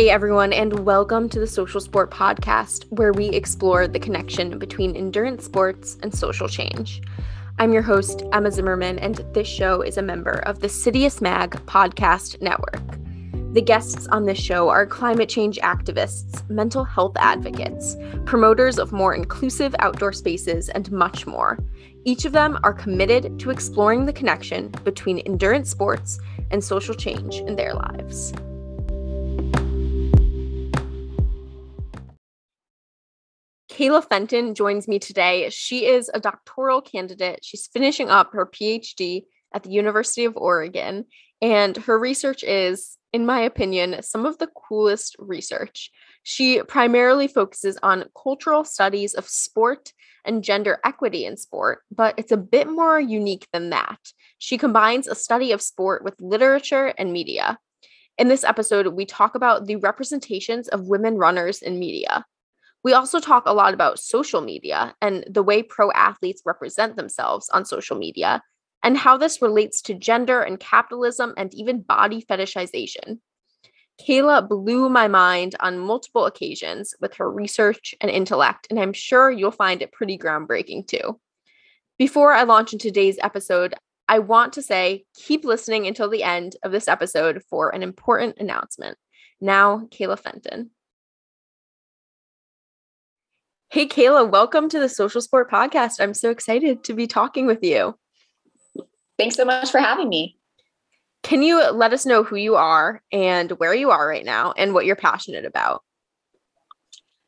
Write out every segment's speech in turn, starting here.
Hey everyone, and welcome to the Social Sport Podcast, where we explore the connection between endurance sports and social change. I'm your host, Emma Zimmerman, and this show is a member of the Citius Mag podcast network. The guests on this show are climate change activists, mental health advocates, promoters of more inclusive outdoor spaces, and much more. Each of them are committed to exploring the connection between endurance sports and social change in their lives. Kayla Fenton joins me today. She is a doctoral candidate. She's finishing up her PhD at the University of Oregon, and her research is, in my opinion, some of the coolest research. She primarily focuses on cultural studies of sport and gender equity in sport, but it's a bit more unique than that. She combines a study of sport with literature and media. In this episode, we talk about the representations of women runners in media. We also talk a lot about social media and the way pro athletes represent themselves on social media and how this relates to gender and capitalism and even body fetishization. Kayla blew my mind on multiple occasions with her research and intellect, and I'm sure you'll find it pretty groundbreaking too. Before I launch into today's episode, I want to say keep listening until the end of this episode for an important announcement. Now, Kayla Fenton. Hey, Kayla, welcome to the Social Sport Podcast. I'm so excited to be talking with you. Thanks so much for having me. Can you let us know who you are and where you are right now and what you're passionate about?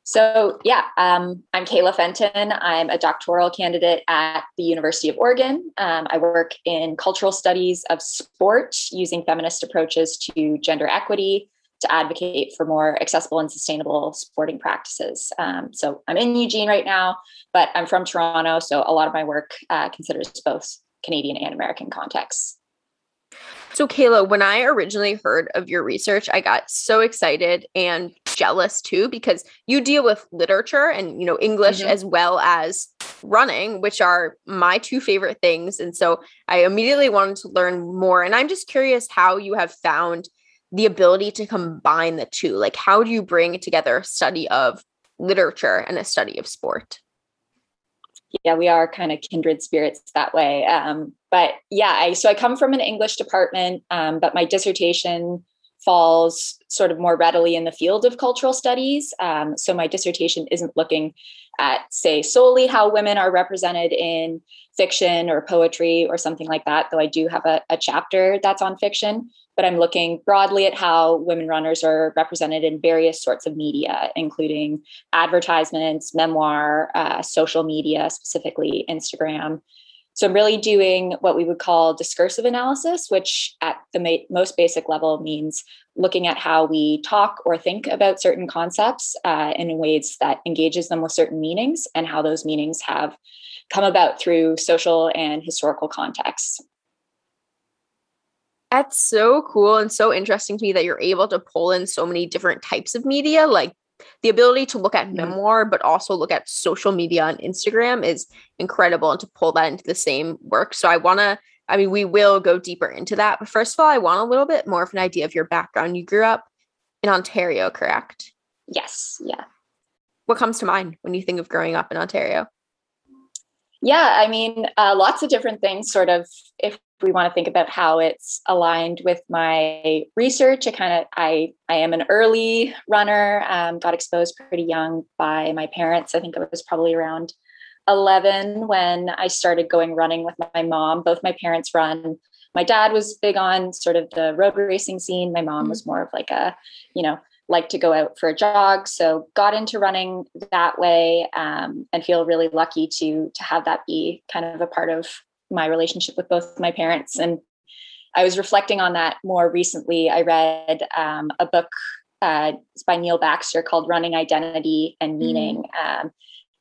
So, yeah, um, I'm Kayla Fenton. I'm a doctoral candidate at the University of Oregon. Um, I work in cultural studies of sport using feminist approaches to gender equity, to advocate for more accessible and sustainable sporting practices. Um, so I'm in Eugene right now, but I'm from Toronto. So a lot of my work uh, considers both Canadian and American contexts. So, Kayla, when I originally heard of your research, I got so excited and jealous too, because you deal with literature and, you know, English mm-hmm. as well as running, which are my two favorite things. And so I immediately wanted to learn more. And I'm just curious how you have found the ability to combine the two like how do you bring together a study of literature and a study of sport? Yeah we are kind of kindred spirits that way um, but yeah I, so i come from an english department um, but my dissertation falls sort of more readily in the field of cultural studies um, so my dissertation isn't looking at say solely how women are represented in fiction or poetry or something like that though i do have a, a chapter that's on fiction but I'm looking broadly at how women runners are represented in various sorts of media, including advertisements, memoir, uh, social media, specifically Instagram. So I'm really doing what we would call discursive analysis, which at the ma- most basic level means looking at how we talk or think about certain concepts uh, in ways that engages them with certain meanings and how those meanings have come about through social and historical contexts. That's so cool and so interesting to me that you're able to pull in so many different types of media, like the ability to look at mm-hmm. memoir, but also look at social media on Instagram is incredible and to pull that into the same work. So I want to, I mean, we will go deeper into that. But first of all, I want a little bit more of an idea of your background. You grew up in Ontario, correct? Yes. Yeah. What comes to mind when you think of growing up in Ontario? Yeah, I mean, uh, lots of different things, sort of, if we want to think about how it's aligned with my research. I kind of, I, I am an early runner, um, got exposed pretty young by my parents. I think I was probably around 11 when I started going running with my mom. Both my parents run. My dad was big on sort of the road racing scene. My mom mm-hmm. was more of like a, you know, like to go out for a jog so got into running that way um, and feel really lucky to to have that be kind of a part of my relationship with both my parents. And i was reflecting on that more recently. I read um, a book uh, by neil baxter called running identity and meaning. Mm. um,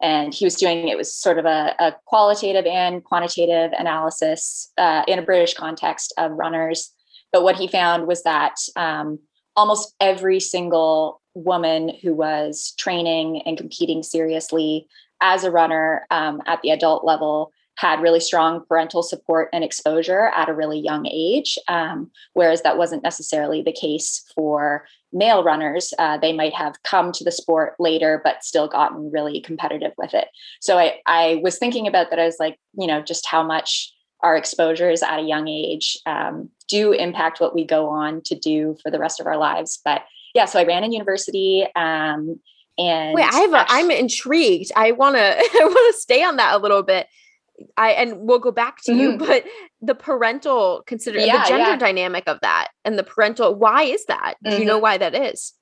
and he was doing it was sort of a, a qualitative and quantitative analysis uh, in a british context of runners. But what he found was that um, almost every single woman who was training and competing seriously as a runner um, at the adult level had really strong parental support and exposure at a really young age, um, whereas that wasn't necessarily the case for male runners. Uh, they might have come to the sport later, but still gotten really competitive with it. So I, I was thinking about that. I was like, you know, just how much our exposures at a young age um, do impact what we go on to do for the rest of our lives. But yeah, so I ran in university. Um, and wait, I have a, I'm intrigued. I want to I want to stay on that a little bit. I and we'll go back to mm-hmm. you, but the parental consider yeah, the gender yeah. dynamic of that and the parental why is that? Mm-hmm. Do you know mm-hmm. why that is?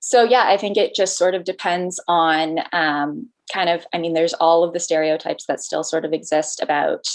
So yeah, I think it just sort of depends on um, kind of. I mean, there's all of the stereotypes that still sort of exist about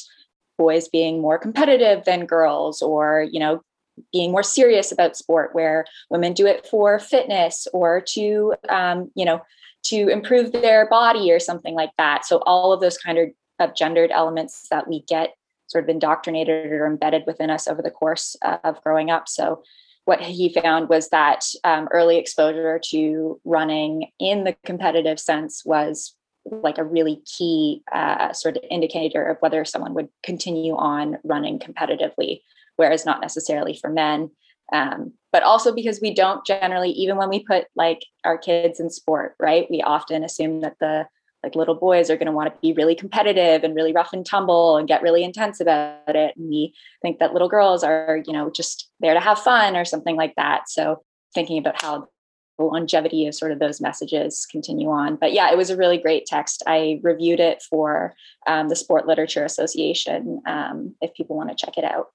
boys being more competitive than girls, or you know, being more serious about sport, where women do it for fitness or to um, you know to improve their body or something like that. So all of those kind of, of gendered elements that we get sort of indoctrinated or embedded within us over the course of growing up. So what he found was that um, early exposure to running in the competitive sense was like a really key uh, sort of indicator of whether someone would continue on running competitively, whereas not necessarily for men. Um, but also because we don't generally, even when we put like our kids in sport, right? We often assume that the like little boys are going to want to be really competitive and really rough and tumble and get really intense about it. And we think that little girls are, you know, just there to have fun or something like that. So thinking about how the longevity of sort of those messages continue on. But yeah, it was a really great text. I reviewed it for um, the Sport Literature Association um, if people want to check it out.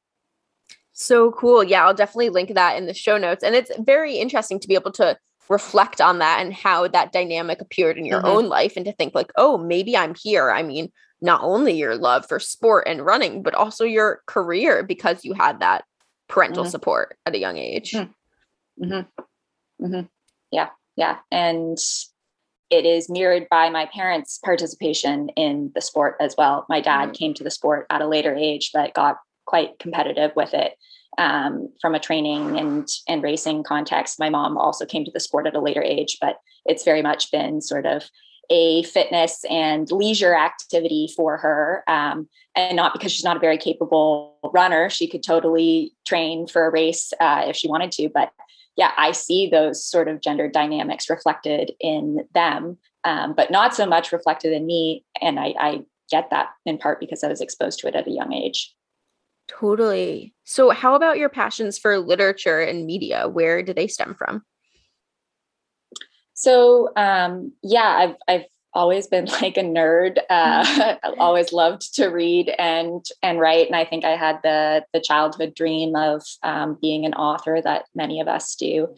So cool. Yeah, I'll definitely link that in the show notes. And it's very interesting to be able to reflect on that and how that dynamic appeared in your mm-hmm. own life and to think like, oh, maybe I'm here. I mean, not only your love for sport and running, but also your career because you had that parental mm-hmm. support at a young age. Mm-hmm. mm-hmm. mm-hmm. Yeah, yeah. And it is mirrored by my parents' participation in the sport as well. My dad mm. came to the sport at a later age, but got quite competitive with it um, from a training and and racing context. My mom also came to the sport at a later age, but it's very much been sort of a fitness and leisure activity for her. Um, and not because she's not a very capable runner. She could totally train for a race uh, if she wanted to. But yeah, I see those sort of gender dynamics reflected in them, um, but not so much reflected in me. And I, I get that in part because I was exposed to it at a young age. Totally. So, how about your passions for literature and media? Where do they stem from? So, um, yeah, I've I've always been like a nerd. Uh, mm-hmm. always loved to read and and write, and I think I had the the childhood dream of um, being an author that many of us do.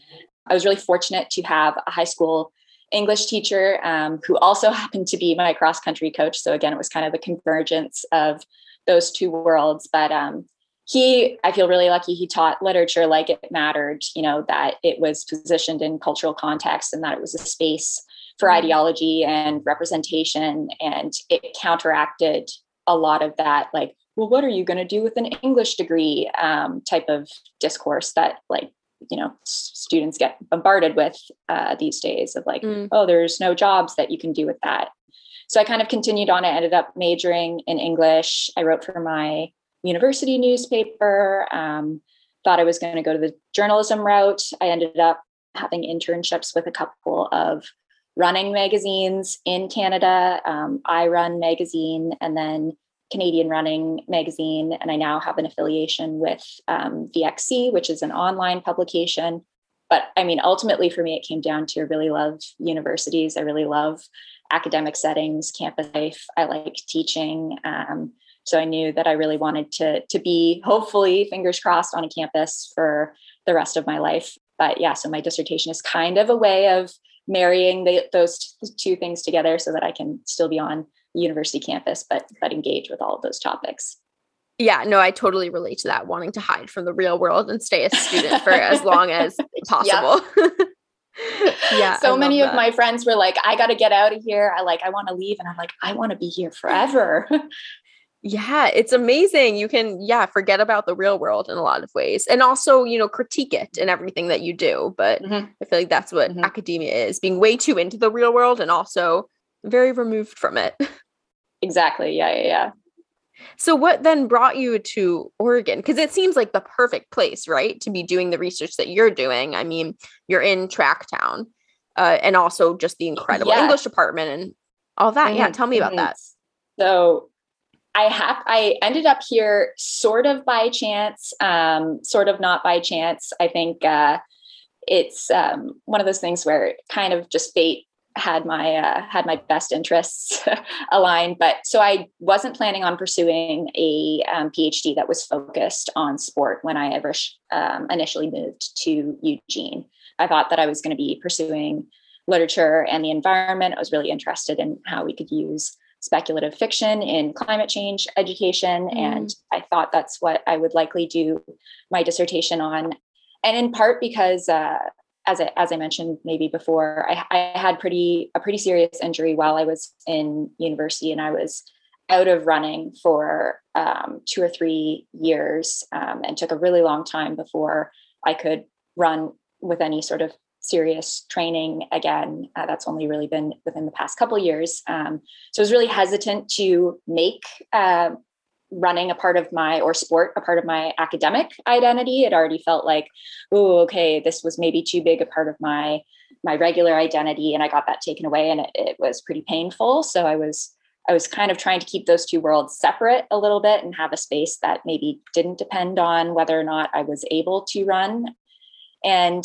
I was really fortunate to have a high school English teacher um, who also happened to be my cross country coach. So again, it was kind of the convergence of those two worlds. But um, he, I feel really lucky. He taught literature like it mattered, you know, that it was positioned in cultural context and that it was a space for mm-hmm. ideology and representation. And it counteracted a lot of that, like, well, what are you going to do with an English degree um, type of discourse that, like, you know students get bombarded with uh, these days of like mm. oh there's no jobs that you can do with that so I kind of continued on. I ended up majoring in English. I wrote for my university newspaper. Um, thought I was going to go to the journalism route. I ended up having internships with a couple of running magazines in Canada, um, I Run magazine, and then Canadian Running magazine. And I now have an affiliation with um, VXC, which is an online publication. But I mean, ultimately for me, it came down to I really love universities. I really love academic settings, campus life. I like teaching. Um, so I knew that I really wanted to to be hopefully fingers crossed on a campus for the rest of my life. But yeah, so my dissertation is kind of a way of marrying the, those two things together so that I can still be on the university campus, but but engage with all of those topics. Yeah, no, I totally relate to that. Wanting to hide from the real world and stay a student for as long as possible. yeah so many of my friends were like i got to get out of here i like i want to leave and i'm like i want to be here forever yeah it's amazing you can yeah forget about the real world in a lot of ways and also you know critique it in everything that you do but mm-hmm. i feel like that's what mm-hmm. academia is being way too into the real world and also very removed from it exactly. Yeah, yeah, yeah. So, what then brought you to Oregon? Because it seems like the perfect place, right, to be doing the research that you're doing. I mean, you're in Tracktown, uh, and also just the incredible yeah. English department and all that. Mm-hmm. Yeah, tell me about mm-hmm. that. So, I have I ended up here sort of by chance, um, sort of not by chance. I think uh, it's um, one of those things where kind of just fate had my uh, had my best interests aligned but so i wasn't planning on pursuing a um, phd that was focused on sport when i ever um, initially moved to eugene. I thought that i was going to be pursuing literature and the environment. I was really interested in how we could use speculative fiction in climate change education mm. and i thought that's what i would likely do my dissertation on. And in part because uh, as I, as I mentioned maybe before, I, I had pretty a pretty serious injury while I was in university, and I was out of running for um, two or three years, um, and took a really long time before I could run with any sort of serious training again. Uh, that's only really been within the past couple years. Um, so I was really hesitant to make uh, running a part of my or sport a part of my academic identity it already felt like oh okay this was maybe too big a part of my my regular identity and i got that taken away and it, it was pretty painful. So i was i was kind of trying to keep those two worlds separate a little bit and have a space that maybe didn't depend on whether or not i was able to run. And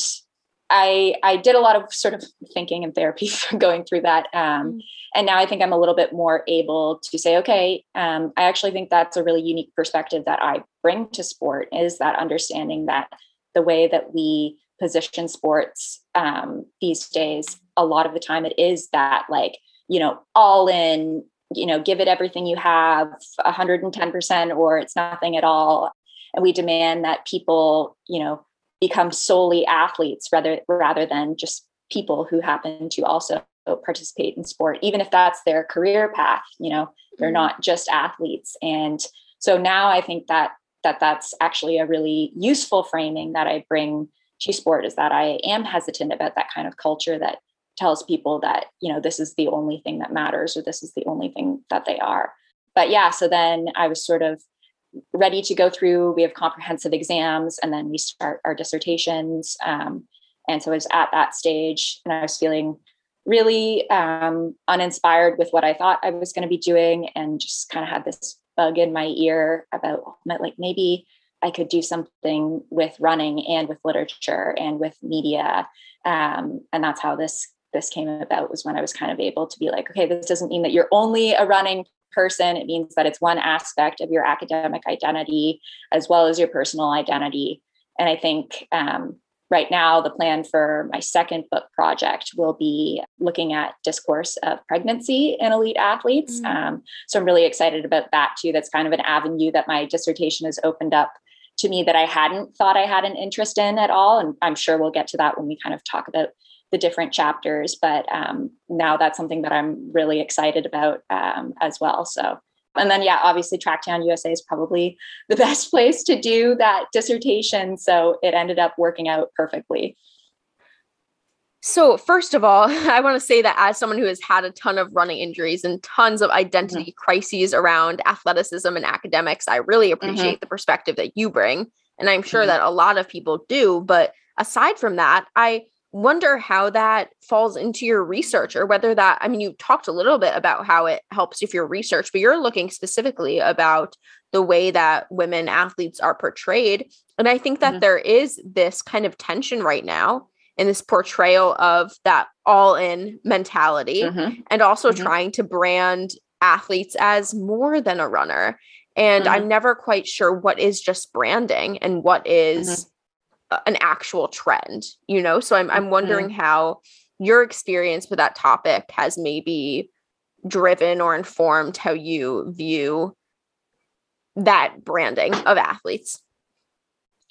I I did a lot of sort of thinking and therapy going through that, um, mm. and now I think I'm a little bit more able to say, okay, um, I actually think that's a really unique perspective that I bring to sport is that understanding that the way that we position sports um, these days, a lot of the time it is that like you know all in, you know, give it everything you have, 110 percent, or it's nothing at all, and we demand that people, you know become solely athletes rather rather than just people who happen to also participate in sport even if that's their career path you know they're mm-hmm. not just athletes and so now i think that that that's actually a really useful framing that i bring to sport is that i am hesitant about that kind of culture that tells people that you know this is the only thing that matters or this is the only thing that they are but yeah so then i was sort of ready to go through. We have comprehensive exams, and then we start our dissertations. Um, and so I was at that stage, and I was feeling really um, uninspired with what I thought I was going to be doing, and just kind of had this bug in my ear about like maybe I could do something with running and with literature and with media. Um, and that's how this this came about was when I was kind of able to be like, okay, this doesn't mean that you're only a running person. It means that it's one aspect of your academic identity as well as your personal identity. And I think um, right now, the plan for my second book project will be looking at discourse of pregnancy in elite athletes. Mm-hmm. Um, so I'm really excited about that too. That's kind of an avenue that my dissertation has opened up to me that I hadn't thought I had an interest in at all. And I'm sure we'll get to that when we kind of talk about the different chapters. But um, now that's something that I'm really excited about um, as well. So, and then, yeah, obviously, Tracktown USA is probably the best place to do that dissertation. So it ended up working out perfectly. So, first of all, I want to say that as someone who has had a ton of running injuries and tons of identity mm-hmm. crises around athleticism and academics, I really mm-hmm. appreciate mm-hmm. the perspective that you bring. And I'm sure mm-hmm. that a lot of people do. But aside from that, I wonder how that falls into your research or whether that i mean you talked a little bit about how it helps if your research but you're looking specifically about the way that women athletes are portrayed and i think that mm-hmm. there is this kind of tension right now in this portrayal of that all in mentality mm-hmm. and also mm-hmm. trying to brand athletes as more than a runner and i'm mm-hmm. never quite sure what is just branding and what is mm-hmm an actual trend, you know? So I'm I'm wondering mm-hmm. how your experience with that topic has maybe driven or informed how you view that branding of athletes.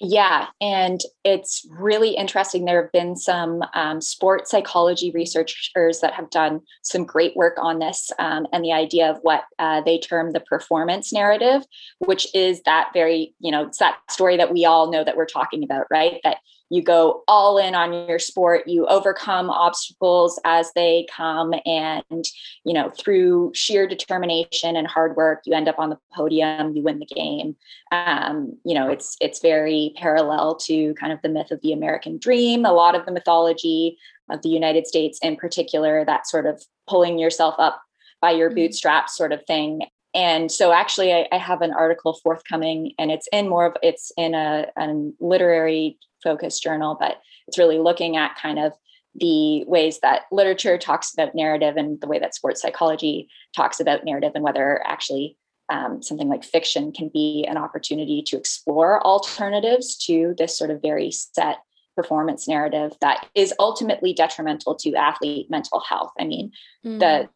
Yeah, and it's really interesting. There have been some um, sports psychology researchers that have done some great work on this um, and the idea of what uh, they term the performance narrative, which is that very, you know, it's that story that we all know that we're talking about, right? That you go all in on your sport. You overcome obstacles as they come and you know through sheer determination and hard work you end up on the podium you win the game. Um, you know it's it's very parallel to kind of the myth of the american dream. A lot of the mythology of the united states in particular that sort of pulling yourself up by your mm-hmm. bootstraps sort of thing. And so actually I, I, have an article forthcoming and it's in more of it's in a, a literary focused journal but it's really looking at kind of the ways that literature talks about narrative and the way that sports psychology talks about narrative and whether actually um, something like fiction can be an opportunity to explore alternatives to this sort of very set performance narrative that is ultimately detrimental to athlete mental health. I mean, mm. the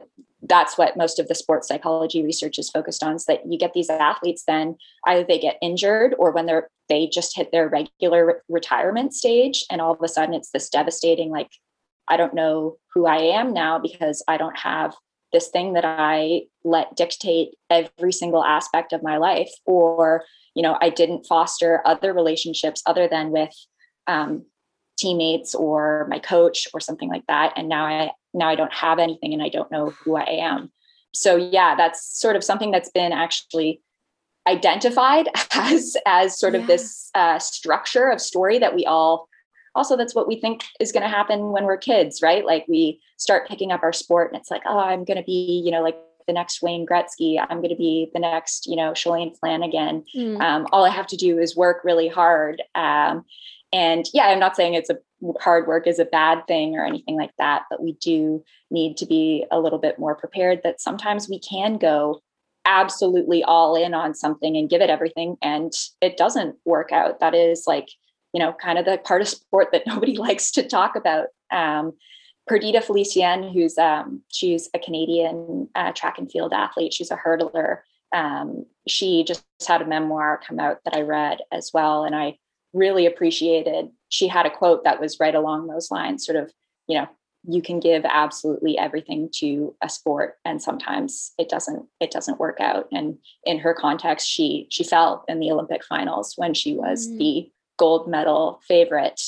that's what most of the sports psychology research is focused on is that you get these athletes then either they get injured or when they're they just hit their regular re- retirement stage and all of a sudden it's this devastating like i don't know who i am now because i don't have this thing that i let dictate every single aspect of my life or you know i didn't foster other relationships other than with um, teammates or my coach or something like that and now i now i don't have anything and i don't know who i am so yeah that's sort of something that's been actually identified as as sort yeah. of this uh, structure of story that we all also that's what we think is going to happen when we're kids right like we start picking up our sport and it's like oh i'm going to be you know like the next Wayne Gretzky. I'm going to be the next, you know, Shalane Flanagan. Mm. Um, all I have to do is work really hard. Um, and yeah, I'm not saying it's a hard work is a bad thing or anything like that, but we do need to be a little bit more prepared that sometimes we can go absolutely all in on something and give it everything and it doesn't work out. That is like, you know, kind of the part of sport that nobody likes to talk about. Um, Perdita Felicien, who's um, she's a Canadian uh, track and field athlete. She's a hurdler. Um, she just had a memoir come out that I read as well, and I really appreciated. She had a quote that was right along those lines sort of you know you can give absolutely everything to a sport and sometimes it doesn't it doesn't work out. And in her context she she fell in the olympic finals when she was mm. the gold medal favorite.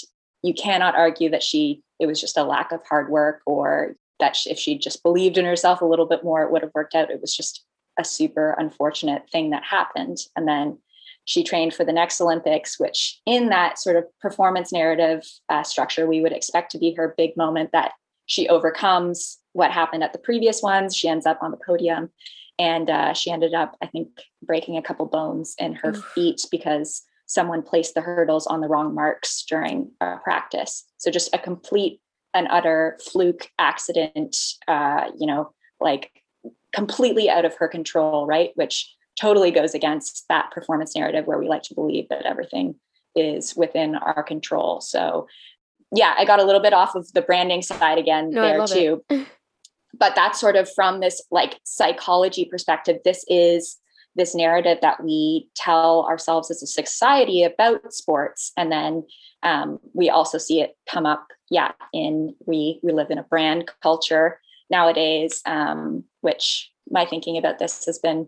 You cannot argue that she it was just a lack of hard work or that if she just believed in herself a little bit more it would have worked out. It was just a super unfortunate thing that happened. And then she trained for the next Olympics, which in that sort of performance narrative uh, structure, we would expect to be her big moment that she overcomes what happened at the previous ones. She ends up on the podium. And uh, she ended up, I think, breaking a couple bones in her feet because someone placed the hurdles on the wrong marks during uh, practice. So just a complete and utter fluke accident, uh, you know, like completely out of her control, right? Which totally goes against that performance narrative where we like to believe that everything is within our control. So, yeah, I got a little bit off of the branding side again no, there too. but that's sort of from this like psychology perspective. This is this narrative that we tell ourselves as a society about sports, and then um, we also see it come up. Yeah, in we we live in a brand culture nowadays, um, which my thinking about this has been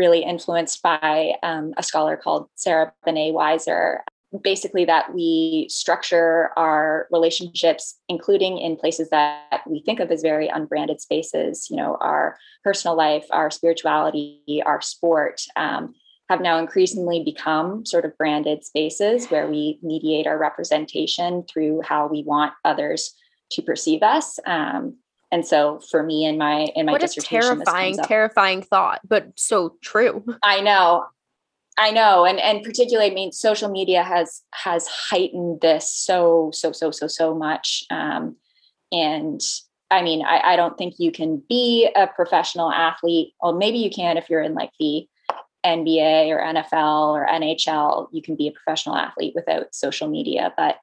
really influenced by um, a scholar called Sarah Banet Weiser. Basically, that we structure our relationships, including in places that we think of as very unbranded spaces, you know, our personal life, our spirituality, our sport, um, have now increasingly become sort of branded spaces where we mediate our representation through how we want others to perceive us. Um, and so for me in my in my what dissertation, a terrifying, terrifying thought, but so true. I know. I know. And and particularly I mean social media has has heightened this so, so, so, so, so much. Um, and I mean, I, I don't think you can be a professional athlete. Well, maybe you can if you're in like the NBA or NFL or NHL, you can be a professional athlete without social media. But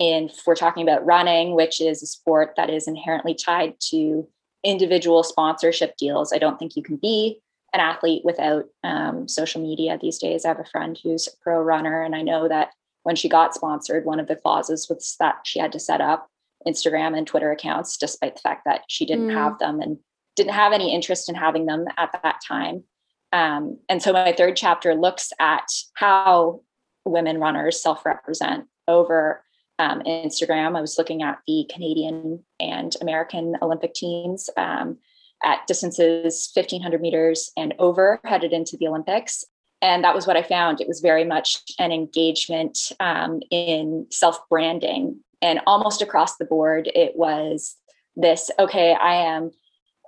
if we're talking about running, which is a sport that is inherently tied to individual sponsorship deals, I don't think you can be an athlete without um, social media these days. I have a friend who's a pro runner, and I know that when she got sponsored, one of the clauses was that she had to set up Instagram and Twitter accounts, despite the fact that she didn't mm. have them and didn't have any interest in having them at that time. Um, and so my third chapter looks at how women runners self represent over um, Instagram. I was looking at the Canadian and American Olympic teams um, at distances 1500 meters and over headed into the Olympics. And that was what I found. It was very much an engagement um, in self branding. And almost across the board, it was this okay, I am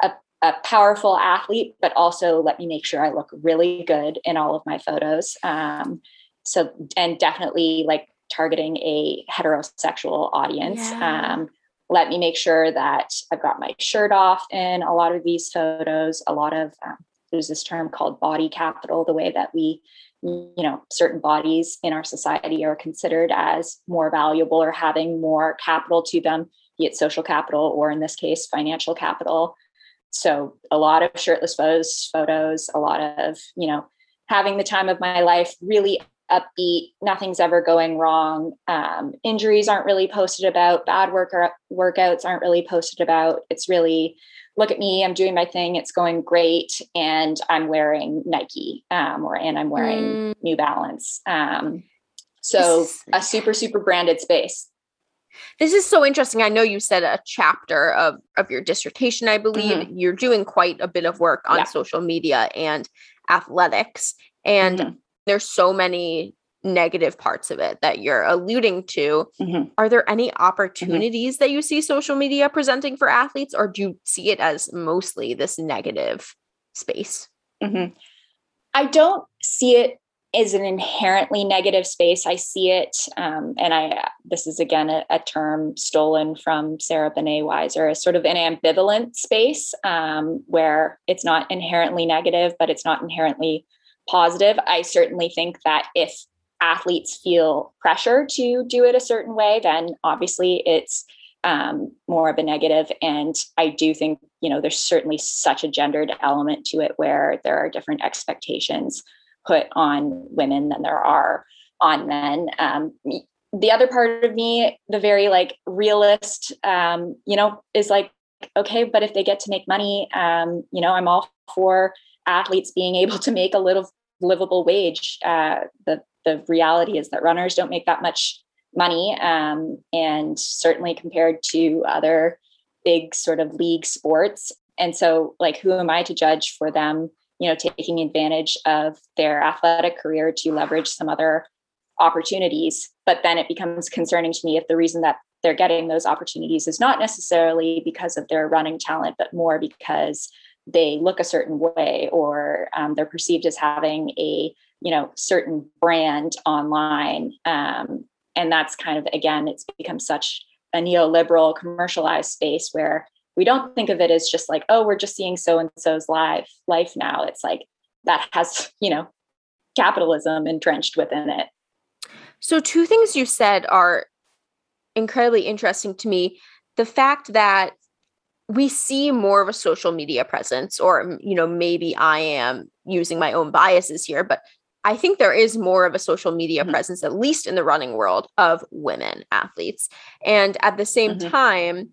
a, a, powerful athlete, but also let me make sure I look really good in all of my photos. Um, so, and definitely like targeting a heterosexual audience. Yeah. Um, let me make sure that I've got my shirt off in a lot of these photos. A lot of um, there's this term called body capital, the way that we, you know, certain bodies in our society are considered as more valuable or having more capital to them, be it social capital or in this case, financial capital. So a lot of shirtless photos, photos, a lot of, you know, having the time of my life, really upbeat, nothing's ever going wrong. Um, injuries aren't really posted about, bad work workouts aren't really posted about. It's really, look at me, I'm doing my thing, it's going great, and I'm wearing Nike um, or and I'm wearing mm. New Balance. Um, so a super super branded space. This is so interesting. I know you said a chapter of of your dissertation. I believe mm-hmm. you're doing quite a bit of work on yeah. social media and athletics, and mm-hmm there's so many negative parts of it that you're alluding to. Mm-hmm. Are there any mm-hmm. opportunities mm-hmm. that you see social media presenting for athletes, or do you see it as mostly this negative space? Mm-hmm. I don't see it as an inherently negative space. I see it, um, and I this is again a, a, term stolen from Sarah Banet Weiser, as sort of an ambivalent space um, where it's not inherently negative, but it's not inherently positive. I certainly think that if athletes feel pressure to do it a certain way, then obviously it's um, more of a negative. And I do think, you know, there's certainly such a gendered element to it where there are different expectations put on women than there are on men. Um, the other part of me, the very like realist, um, you know, is like, okay, but if they get to make money, um, you know, I'm all for athletes being able to make a little livable wage. Uh, the the reality is that runners don't make that much money, um, and certainly compared to other big sort of league sports. And so, like, who am I to judge for them? You know, taking advantage of their athletic career to leverage some other opportunities. But then it becomes concerning to me if the reason that they're getting those opportunities is not necessarily because of their running talent, but more because they look a certain way or um, they're perceived as having a you know certain brand online um, and that's kind of again it's become such a neoliberal commercialized space where we don't think of it as just like oh we're just seeing so and so's live life now. It's like that has you know capitalism entrenched within it. So two things you said are incredibly interesting to me. The fact that we see more of a social media presence or you know maybe i am using my own biases here but i think there is more of a social media mm-hmm. presence at least in the running world of women athletes and at the same mm-hmm. time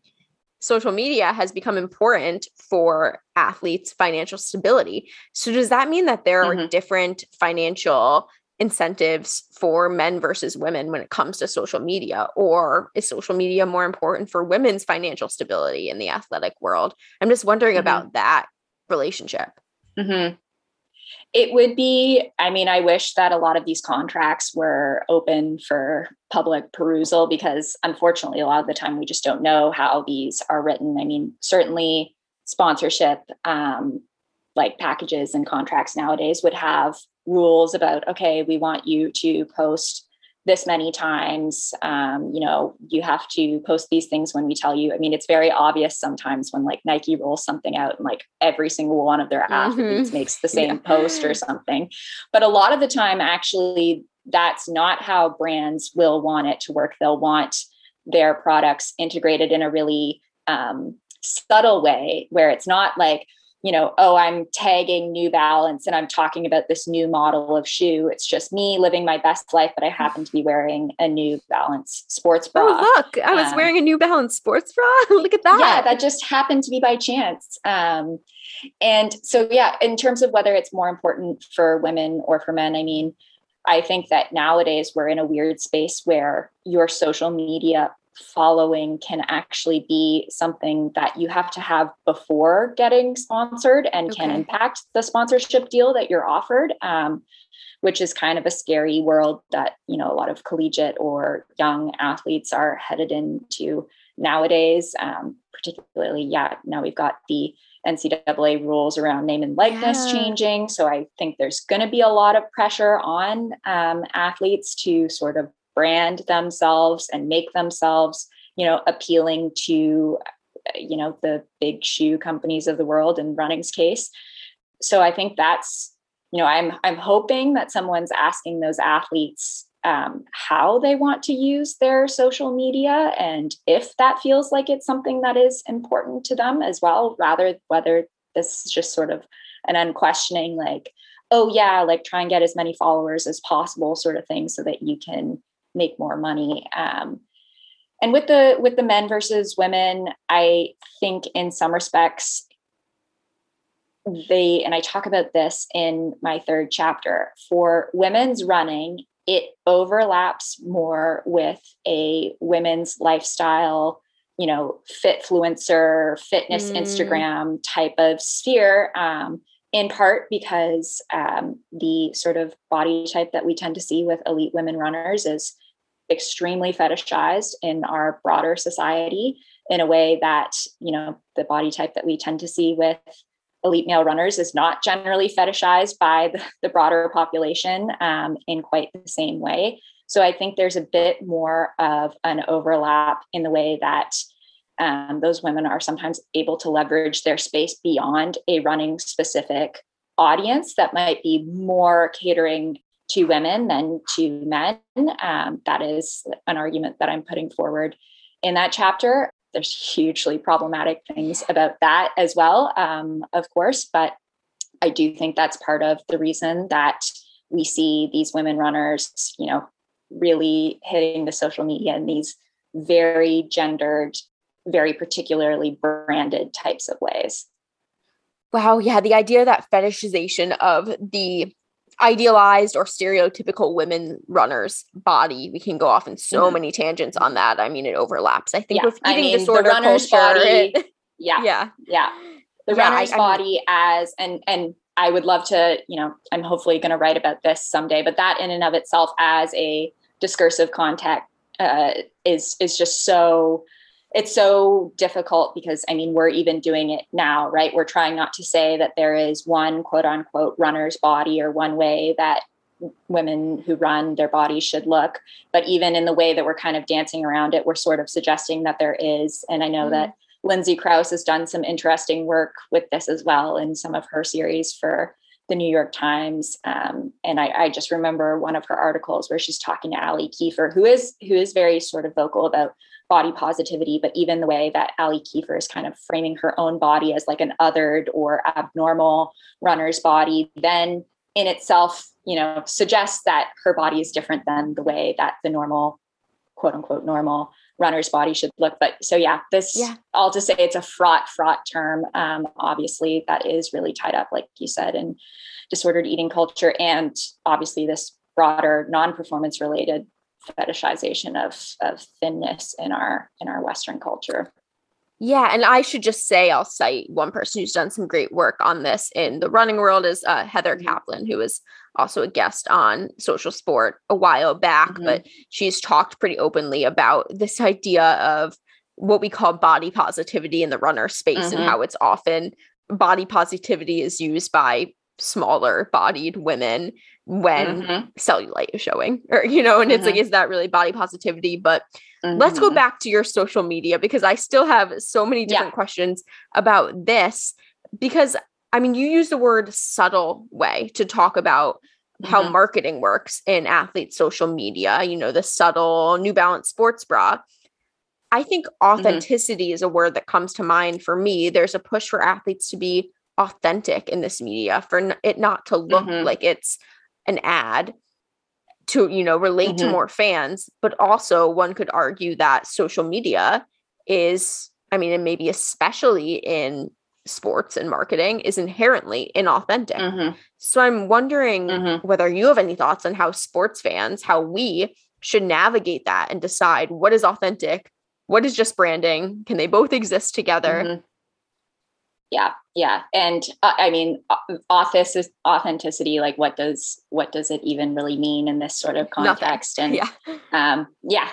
social media has become important for athletes financial stability so does that mean that there mm-hmm. are different financial incentives for men versus women when it comes to social media or is social media more important for women's financial stability in the athletic world i'm just wondering mm-hmm. about that relationship mm-hmm. it would be i mean i wish that a lot of these contracts were open for public perusal because unfortunately a lot of the time we just don't know how these are written i mean certainly sponsorship um, like packages and contracts nowadays would have rules about okay we want you to post this many times um, you know you have to post these things when we tell you i mean it's very obvious sometimes when like nike rolls something out and like every single one of their mm-hmm. athletes makes the same yeah. post or something but a lot of the time actually that's not how brands will want it to work they'll want their products integrated in a really um, subtle way where it's not like you know, oh, I'm tagging New Balance and I'm talking about this new model of shoe. It's just me living my best life, but I happen to be wearing a New Balance sports bra. Oh, look, I was um, wearing a New Balance sports bra. look at that. Yeah, that just happened to be by chance. Um, and so, yeah, in terms of whether it's more important for women or for men, I mean, I think that nowadays we're in a weird space where your social media following can actually be something that you have to have before getting sponsored and okay. can impact the sponsorship deal that you're offered um, which is kind of a scary world that you know a lot of collegiate or young athletes are headed into nowadays um, particularly yeah now we've got the ncaa rules around name and likeness yeah. changing so i think there's going to be a lot of pressure on um, athletes to sort of brand themselves and make themselves you know appealing to you know the big shoe companies of the world in running's case. So i think that's you know i'm i'm hoping that someone's asking those athletes um, how they want to use their social media and if that feels like it's something that is important to them as well rather whether this is just sort of an unquestioning like oh yeah like try and get as many followers as possible sort of thing so that you can make more money um, and with the with the men versus women i think in some respects they and i talk about this in my third chapter for women's running it overlaps more with a women's lifestyle you know fit fluencer fitness mm. instagram type of sphere um, in part because um, the sort of body type that we tend to see with elite women runners is extremely fetishized in our broader society in a way that you know the body type that we tend to see with elite male runners is not generally fetishized by the, the broader population um, in quite the same way. So i think there's a bit more of an overlap in the way that um, those women are sometimes able to leverage their space beyond a running specific audience that might be more catering to women than to men. Um, that is an argument that I'm putting forward in that chapter. There's hugely problematic things about that as well, um, of course, but I do think that's part of the reason that we see these women runners, you know, really hitting the social media in these very gendered, very particularly branded types of ways. Wow, yeah, the idea that fetishization of the idealized or stereotypical women runners body. We can go off in so mm-hmm. many tangents on that. I mean it overlaps. I think yeah. with eating I mean, disorder runner's culture, body it, yeah yeah. yeah. The yeah, runner's I, body as and and i would love to you know i'm hopefully going to write about this someday but that in and of itself as a discursive context uh, is is just so it's so difficult because I mean, we're even doing it now, right? We're trying not to say that there is one quote unquote runner's body or one way that women who run their bodies should look. But even in the way that we're kind of dancing around it, we're sort of suggesting that there is. And I know mm-hmm. that Lindsay Crouse has done some interesting work with this as well in some of her series for the New York Times. Um, and I, I, just remember one of her articles where she's talking to Allie Kieffer, who is who is very sort of vocal about body positivity, but even the way that Allie Kieffer is kind of framing her own body as like an othered or abnormal runner's body, then in itself, you know, suggests that her body is different than the way that the normal, quote unquote, normal runner's body should look. But so yeah, this yeah. all to say it's a fraught, fraught term. Um, obviously, that is really tied up, like you said, in disordered eating culture, and obviously this broader non-performance related fetishization of of thinness in our in our western culture yeah and i should just say i'll cite one person who's done some great work on this in the running world is uh, heather mm-hmm. caplan who was also a guest on social sport a while back mm-hmm. but she's talked pretty openly about this idea of what we call body positivity in the runner space mm-hmm. and how it's often body positivity is used by smaller bodied women when mm-hmm. cellulite is showing or you know and mm-hmm. it's like mm-hmm. is that really body positivity but mm-hmm. let's go mm-hmm. back to your social media because i still have so many different yeah. questions about this because i mean you use the word subtle way to talk about how mm-hmm. marketing works in athlete social media you know the subtle new balance sports bra i think authenticity is a word that comes to mind for me there's a push for athletes to be authentic in this media for it not to look like it's an ad to you know relate mm-hmm. to more fans but also one could argue that social media is i mean and maybe especially in sports and marketing is inherently inauthentic. Mhm. So I'm wondering Mhm. whether you have any thoughts on how sports fans, how we should navigate that and decide what is authentic, what is just branding, can they both exist together? Yeah, yeah, and uh, I mean, office is authenticity. Like, what does what does it even really mean in this sort of Nothing. context? And Yeah. um, yeah,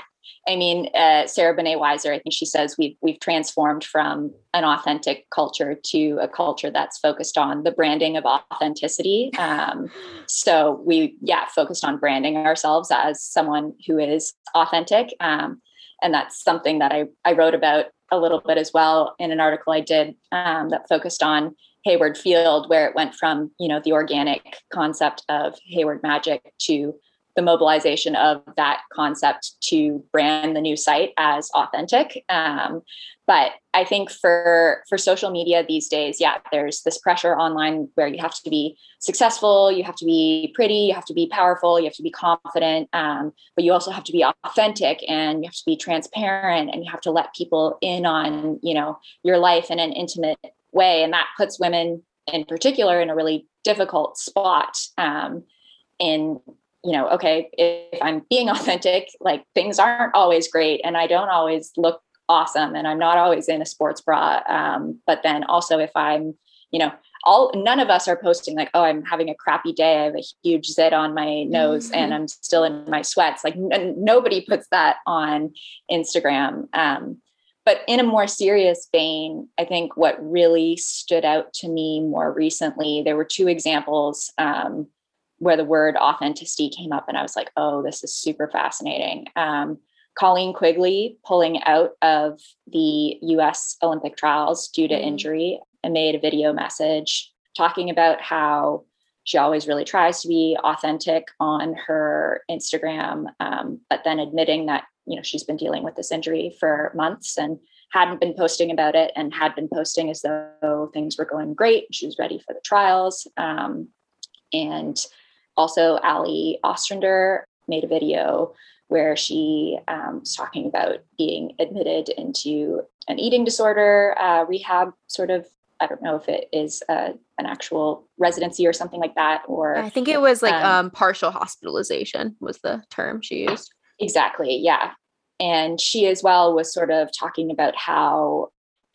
I mean, uh, Sarah Banet Weiser, I think she says we've we've transformed from an authentic culture to a culture that's focused on the branding of authenticity. Um, so we, yeah, focused on branding ourselves as someone who is authentic, um, and that's something that I I wrote about a little bit as well in an article I did um, that focused on Hayward Field, where it went from you know the organic concept of Hayward Magic to the mobilization of that concept to brand the new site as authentic. Um, but I think for for social media these days, yeah, there's this pressure online where you have to be successful, you have to be pretty, you have to be powerful, you have to be confident, um, but you also have to be authentic and you have to be transparent and you have to let people in on you know your life in an intimate way, and that puts women in particular in a really difficult spot. Um, in you know, okay, if I'm being authentic, like things aren't always great and I don't always look awesome and I'm not always in a sports bra. Um, but then also if I'm, you know, all none of us are posting like, oh, I'm having a crappy day. I have a huge zit on my nose and I'm still in my sweats. Like n- nobody puts that on Instagram. Um, but in a more serious vein, I think what really stood out to me more recently, there were two examples. Um, where the word authenticity came up and i was like oh this is super fascinating um, colleen quigley pulling out of the us olympic trials due to Mhm. injury and made a video message talking about how she always really tries to be authentic on her instagram um, but then admitting that you know she's been dealing with this injury for months and hadn't been posting about it and had been posting as though things were going great she was ready for the trials um, and also, Allie Ostrander made a video where she um, was talking about being admitted into an eating disorder uh, rehab sort of. I don't know if it is uh, an actual residency or something like that, or I think it was like Um, um, partial hospitalization was the term she used. Exactly. Yeah. And she as well was sort of talking about how,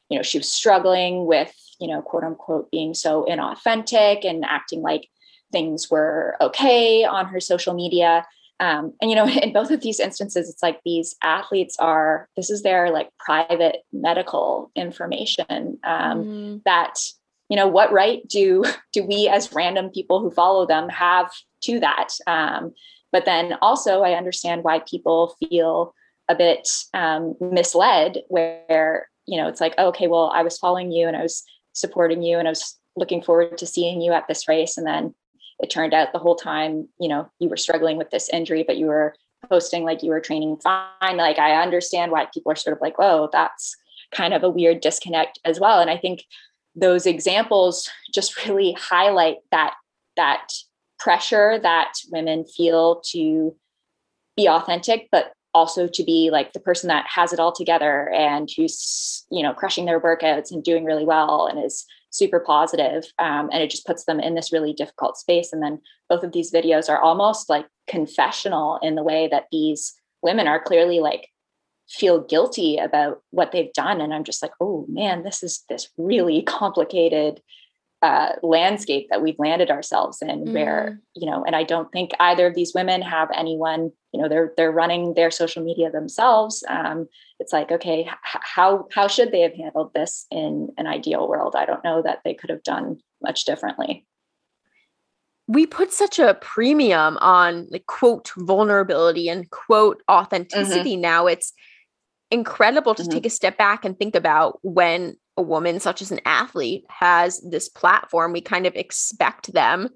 you know, she was struggling with, you know, quote unquote, being so inauthentic and acting like things were okay on her social media. Um, and, you know, in both of these instances, it's like these athletes are, this is their like private medical information um, Mm. that, you know, what right do, do we as random people who follow them have to that? Um, but then also I understand why people feel a bit um, misled where, you know, it's like, oh, okay, well, I was following you and I was supporting you and I was looking forward to seeing you at this race. And then it turned out the whole time, you know, you were struggling with this injury, but you were posting like you were training fine. Like I understand why people are sort of like, whoa, that's kind of a weird disconnect as well. And I think those examples just really highlight that that pressure that women feel to be authentic, but also to be like the person that has it all together and who's you know crushing their workouts and doing really well and is super positive um, and it just puts them in this really difficult space. And then both of these videos are almost like confessional in the way that these women are clearly like feel guilty about what they've done. And i'm just like oh man this is this really complicated uh, landscape that we've landed ourselves in where you know and i don't think either of these women have anyone you know they're they're running their social media themselves um, it's like okay h- how how should they have handled this in an ideal world? I don't know that they could have done much differently. We put such a premium on like quote vulnerability and quote authenticity. Now it's incredible to Mhm. take a step back and think about when a woman such as an athlete has this platform we kind of expect them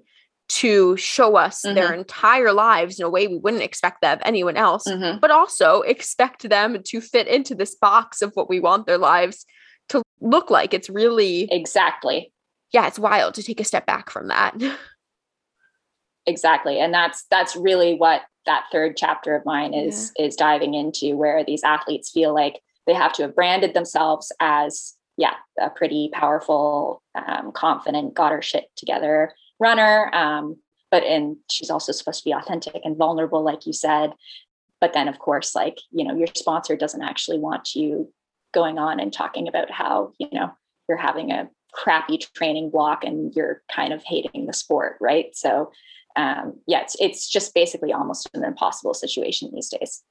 to show us their entire lives in a way we wouldn't expect that of anyone else Mhm. but also expect them to fit into this box of what we want their lives to look like. It's really exactly. Yeah it's wild to take a step back from that. Exactly and that's that's really what that third chapter of mine is is diving into where these athletes feel like they have to have branded themselves as yeah, a pretty powerful, um, confident, got her shit together runner. Um, but and she's also supposed to be authentic and vulnerable, like you said. But then, of course, like you know, your sponsor doesn't actually want you going on and talking about how you know you're having a crappy training block and you're kind of hating the sport, right? So um, yeah, it's it's just basically almost an impossible situation these days.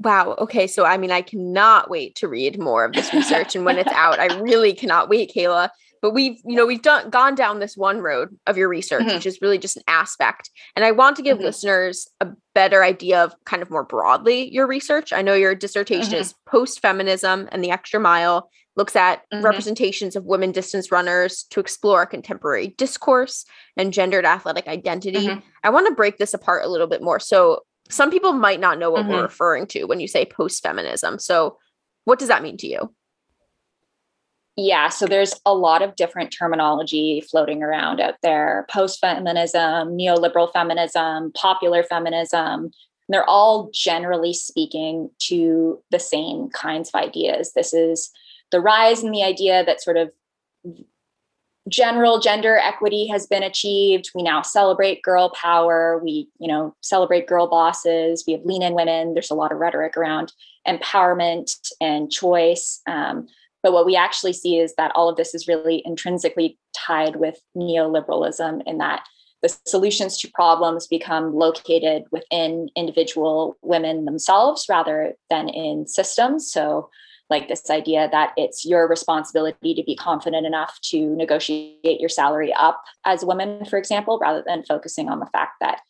Wow. Okay. So, I mean, I cannot wait to read more of this research. and when it's out, I really cannot wait, Kayla. But we've, you know, we've done gone down this one road of your research, mm-hmm. which is really just an aspect. And I want to give mm-hmm. listeners a better idea of kind of more broadly your research. I know your dissertation mm-hmm. is post feminism and the extra mile looks at mm-hmm. representations of women distance runners to explore contemporary discourse and gendered athletic identity. Mm-hmm. I want to break this apart a little bit more. So, some people might not know what mm-hmm. we're referring to when you say post feminism. So, what does that mean to you? Yeah, so there's a lot of different terminology floating around out there. Post feminism, neoliberal feminism, popular feminism. They're all generally speaking to the same kinds of ideas. This is the rise in the idea that sort of general gender equity has been achieved. We now celebrate girl power. We you know celebrate girl bosses. We have lean in women. There's a lot of rhetoric around empowerment and choice. Um, but what we actually see is that all of this is really intrinsically tied with neoliberalism in that the solutions to problems become located within individual women themselves rather than in systems so like this idea that it's your responsibility to be confident enough to negotiate your salary up as a woman, for example, rather than focusing on the fact that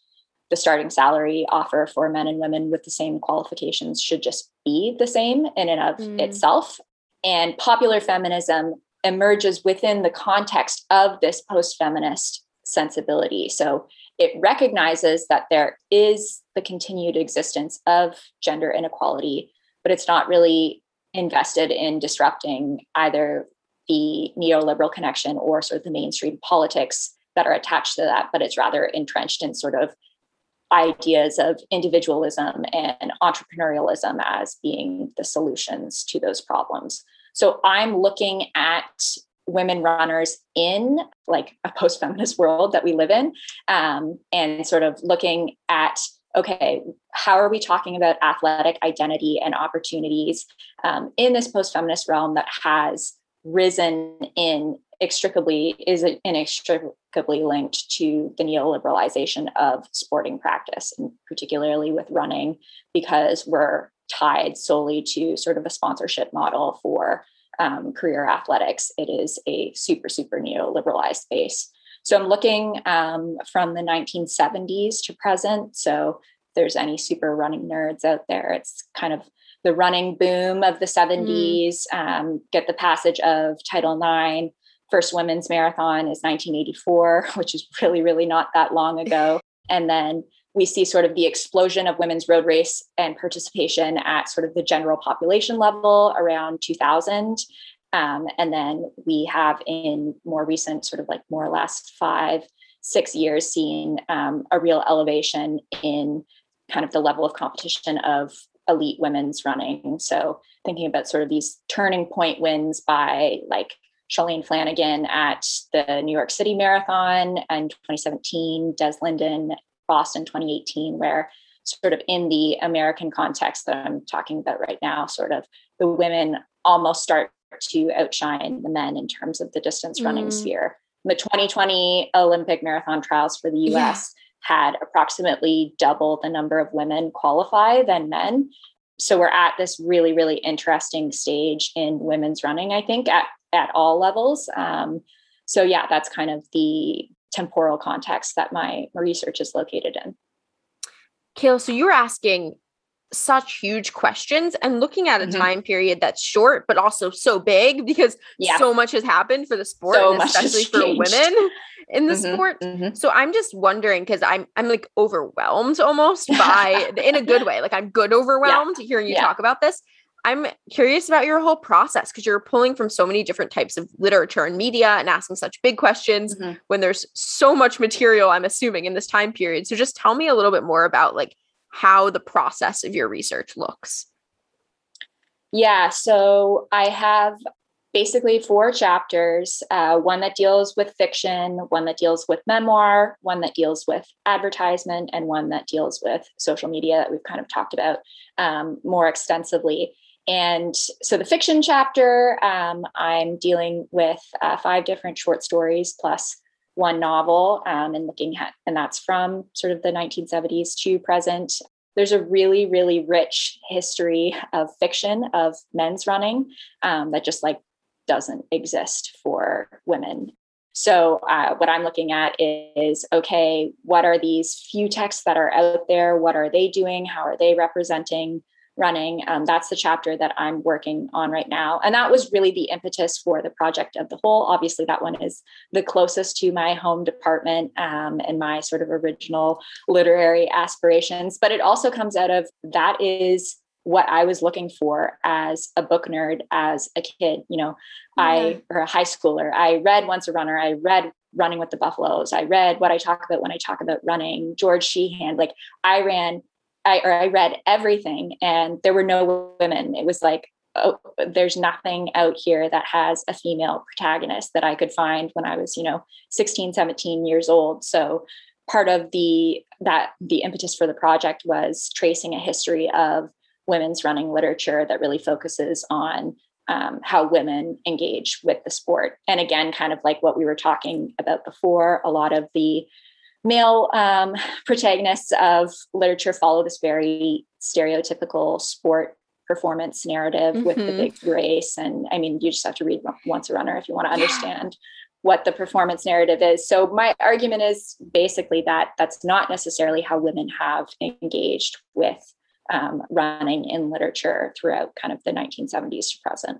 the starting salary offer for men and women with the same qualifications should just be the same in and of mm. itself. And popular feminism emerges within the context of this post feminist sensibility. So it recognizes that there is the continued existence of gender inequality, but it's not really invested in disrupting either the neoliberal connection or sort of the mainstream politics that are attached to that, but it's rather entrenched in sort of ideas of individualism and entrepreneurialism as being the solutions to those problems. So I'm looking at women runners in like a post-feminist world that we live in um, and sort of looking at okay, how are we talking about athletic identity and opportunities um, in this post feminist realm that has risen in inextricably is inextricably linked to the neoliberalization of sporting practice and particularly with running because we're tied solely to sort of a sponsorship model for um, career athletics it is a super super neoliberalized space so I'm looking um, from the 1970s to present. So there's any super running nerds out there, it's kind of the running boom of the 70s. Mm. Um, get the passage of Title IX. First women's marathon is 1984, which is really, really not that long ago. And then we see sort of the explosion of women's road race and participation at sort of the general population level around 2000. Um, and then we have in more recent, sort of like more or less five, six years, seen um, a real elevation in kind of the level of competition of elite women's running. So thinking about sort of these turning point wins by like Shalane Flanagan at the New York City Marathon and 2017, Des Linden, Boston 2018, where sort of in the American context that I'm talking about right now, sort of the women almost start to outshine the men in terms of the distance running mm. sphere. The 2020 Olympic marathon trials for the US yeah. had approximately double the number of women qualify than men. So we're at this really, really interesting stage in women's running, I think, at, at all levels. Um, so, yeah, that's kind of the temporal context that my research is located in. Kayla, so you were asking such huge questions and looking at a mm-hmm. time period that's short but also so big because yeah. so much has happened for the sport so especially for women in the mm-hmm. sport mm-hmm. so i'm just wondering because i'm i'm like overwhelmed almost by in a good way like i'm good overwhelmed yeah. hearing you yeah. talk about this i'm curious about your whole process because you're pulling from so many different types of literature and media and asking such big questions mm-hmm. when there's so much material i'm assuming in this time period so just tell me a little bit more about like how the process of your research looks. Yeah, so I have basically four chapters uh, one that deals with fiction, one that deals with memoir, one that deals with advertisement, and one that deals with social media that we've kind of talked about um, more extensively. And so the fiction chapter, um, I'm dealing with uh, five different short stories plus one novel um, and looking at, and that's from sort of the 1970s to present. There's a really, really rich history of fiction of men's running um, that just like doesn't exist for women. So, uh, what I'm looking at is okay, what are these few texts that are out there? What are they doing? How are they representing running. Um, that's the chapter that I'm working on right now. And that was really the impetus for the project of the whole. Obviously, that one is the closest to my home department um, and my sort of original literary aspirations. But it also comes out of that is what I was looking for as a book nerd as a kid, you know, yeah. I or a high schooler. I read Once a Runner. I read Running with the Buffaloes. I read what I talk about when I talk about running, George Sheehan. Like I ran I or I read everything and there were no women. It was like, oh, there's nothing out here that has a female protagonist that I could find when I was, you know, 16, 17 years old. So part of the that the impetus for the project was tracing a history of women's running literature that really focuses on um, how women engage with the sport. And again, kind of like what we were talking about before, a lot of the male um, protagonists of literature follow this very stereotypical sport performance narrative mm-hmm. with the mm-hmm. big race. And I mean, you just have to read Once a Runner if you want to understand what the performance narrative is. So my argument is basically that that's not necessarily how women have engaged with um, running in literature throughout kind of the 1970s to present.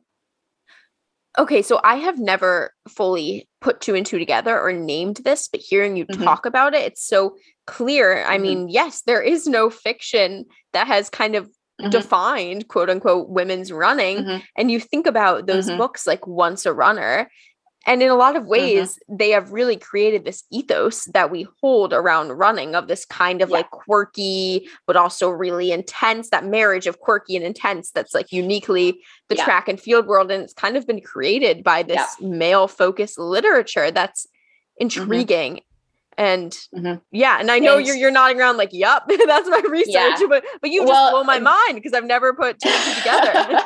Okay, so I have never fully put two and two together or named this, but hearing you mm-hmm. talk about it, it's so clear. I mm-hmm. mean, yes, there is no fiction that has kind of mm-hmm. defined quote unquote women's running. Mm-hmm. And you think about those mm-hmm. books like Once a Runner, and in a lot of mm-hmm. ways, mm-hmm. they have really created this ethos that we hold around running of this kind of yeah. like quirky, but also really intense, that marriage of quirky and intense that's like uniquely the yeah. track and field world. And it's kind of been created by this yeah. male focused literature that's mm-hmm. intriguing. Mm-hmm. And mm-hmm. yeah, and I know you're you're nodding around like, "Yep, that's my research." But but you just well, blow my mind because I've never put two and two together.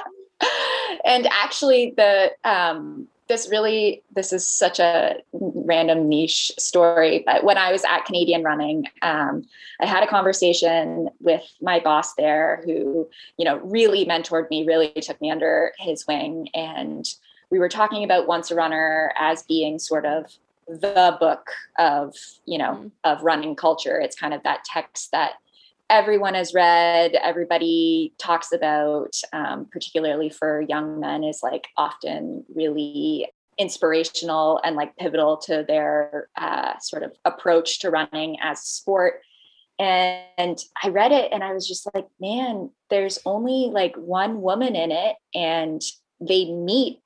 and actually, the um, this really this is such a random niche story but when i was at canadian running um, i had a conversation with my boss there who you know really mentored me really took me under his wing and we were talking about once a runner as being sort of the book of you know mm-hmm. of running culture it's kind of that text that everyone has read, everybody talks about, um, particularly for young men, is like often really inspirational and like pivotal to their uh, sort of approach to running as sport. And I read it and I was just like, man, there's only like one woman in it, and they meet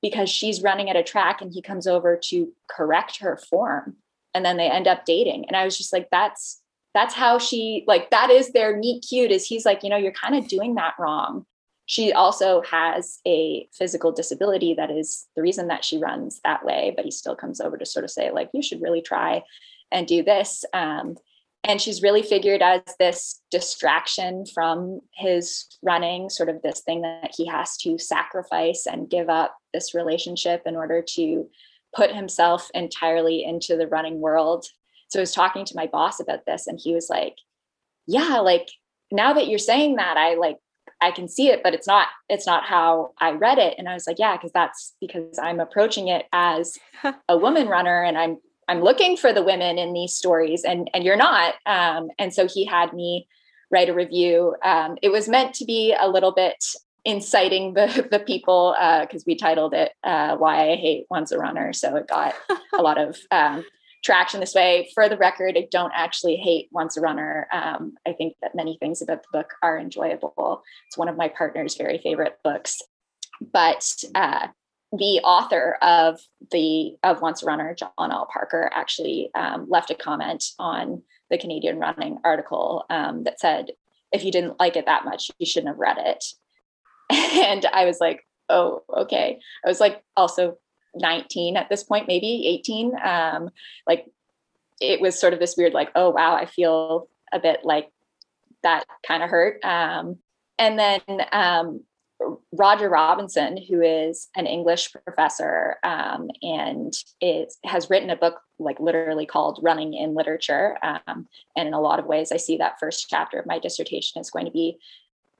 because she's running at a track and he comes over to correct her form and then they end up dating and i was just like that's that's how she like that is their meet cute is he's like you know you're kind of doing that wrong. She also has a physical disability that is the reason that she runs that way but he still comes over to sort of say like you should really try and do this. Um, and she's really figured as this distraction from his running sort of this thing that he has to sacrifice and give up this relationship in order to put himself entirely into the running world so I was talking to my boss about this and he was like, yeah, like now that you're saying that, I like, I can see it, but it's not, it's not how I read it. And I was like, yeah, because that's because I'm approaching it as a woman runner and I'm, I'm looking for the women in these stories and, and you're not. Um, and so he had me write a review. Um, it was meant to be a little bit inciting the the people because uh, we titled it uh, "Why I Hate Once a Runner," so it got a lot of um, traction this way. For the record, I don't actually hate Once a Runner. Um, I think that many things about the book are enjoyable. It's one of my partner's very favorite books. But uh, the author of the of Once a Runner, John L. Parker, actually um, left a comment on the Canadian Running article um, that said, "If you didn't like it that much, you shouldn't have read it." And I was like, oh, okay. I was like also 19 at this point, maybe 18. Um, like it was sort of this weird, like, oh wow, I feel a bit like that kind of hurt. Um, and then um, Roger Robinson, who is an English professor um, and is has written a book like literally called "Running in Literature," um, and in a lot of ways, I see that first chapter of my dissertation is going to be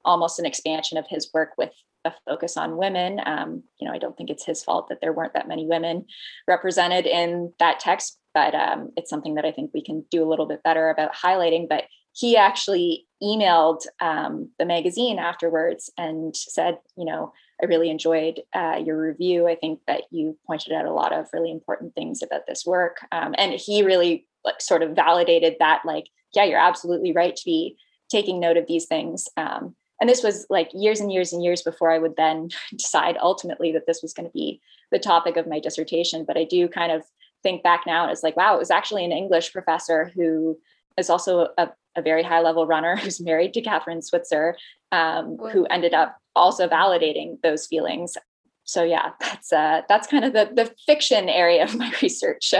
almost an expansion of his work with a focus on women. Um, you know, I don't think it's his fault that there weren't that many women represented in that text, but um, it's something that I think we can do a little bit better about highlighting. But he actually emailed um, the magazine afterwards and said, you know, I really enjoyed uh, your review. I think that you pointed out a lot of really important things about this work. Um, and he really like sort of validated that, like, yeah, you're absolutely right to be taking note of these things. Um, and this was like years and years and years before I would then decide ultimately that this was going to be the topic of my dissertation. But I do kind of think back now and it's like, wow, it was actually an English professor who is also a, a very high level runner who's married to Kathrine Switzer, um, who ended up also validating those feelings. So yeah, that's uh, that's kind of the the fiction area of my research.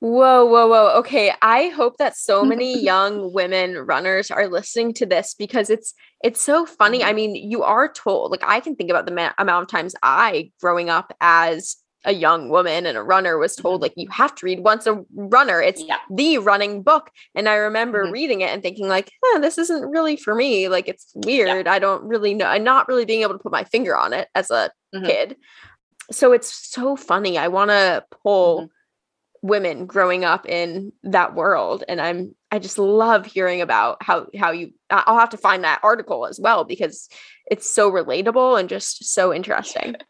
Whoa, whoa, whoa. Okay. I hope that so many young women runners are listening to this because it's it's so funny. I mm-hmm. mean, you are told, like I can think about the ma- amount of times I growing up as a young woman and a runner was told mm-hmm. like you have to read once a runner it's yeah. the running book and i remember mm-hmm. reading it and thinking like eh, this isn't really for me like it's weird yeah. i don't really know i'm not really being able to put my finger on it as a mm-hmm. kid so it's so funny i want to pull mm-hmm women growing up in that world. And i'm i just love hearing about how how you i'll have to find that article as well because it's so relatable and just so interesting.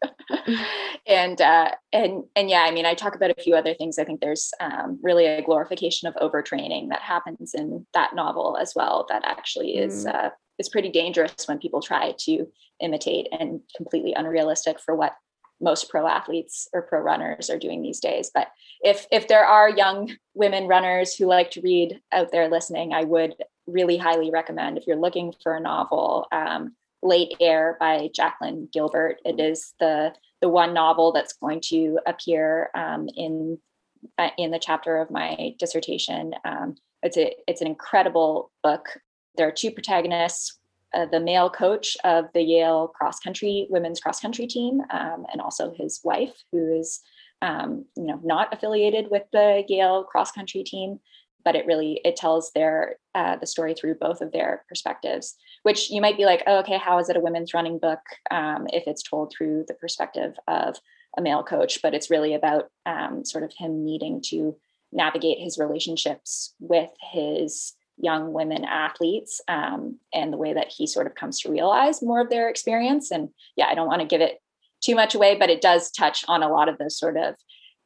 And uh and and yeah i mean i talk about a few other things. I think there's um, really a glorification of overtraining that happens in that novel as well that actually is mm. uh is pretty dangerous when people try to imitate and completely unrealistic for what most pro athletes or pro runners are doing these days. But if if there are young women runners who like to read out there listening, I would really highly recommend if you're looking for a novel, um, Late Air by Jacqueline Gilbert. It is the the one novel that's going to appear um, in uh, in the chapter of my dissertation. Um, it's a it's an incredible book. There are two protagonists uh, the male coach of the Yale cross country women's cross country team, um, and also his wife, who is um, you know not affiliated with the Yale cross country team, but it really it tells their uh, the story through both of their perspectives. Which you might be like, oh, okay, how is it a women's running book um, if it's told through the perspective of a male coach? But it's really about um, sort of him needing to navigate his relationships with his young women athletes um, and the way that he sort of comes to realize more of their experience. And yeah, I don't want to give it too much away, but it does touch on a lot of those sort of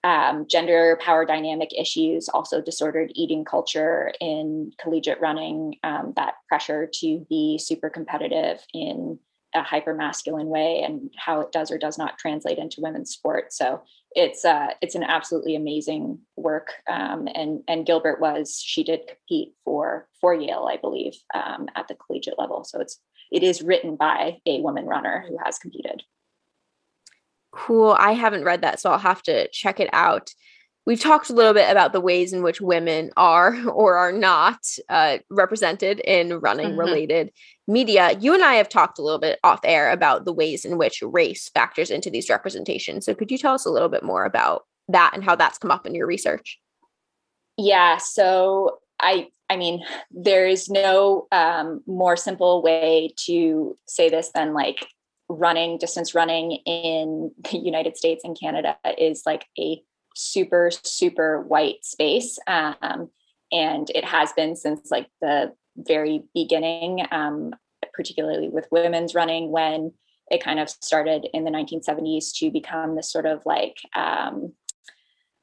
um, gender power dynamic issues, also disordered eating culture in collegiate running, um, that pressure to be super competitive in a hyper masculine way and how it does or does not translate into women's sport. So it's uh, it's an absolutely amazing work. Um, and and Gilbert was she did compete for for Yale, I believe, um, at the collegiate level. So it's it is written by a woman runner who has competed. Cool. I haven't read that, so I'll have to check it out we've talked a little bit about the ways in which women are or are not uh, represented in running mm-hmm. related media. You and I have talked a little bit off air about the ways in which race factors into these representations. So, could you tell us a little bit more about that and how that's come up in your research? Yeah. So, I I mean, there is no um, more simple way to say this than like running, distance running in the United States and Canada is like a super super white space um, and it has been since like the very beginning um, particularly with women's running when it kind of started in the 1970s to become this sort of like um,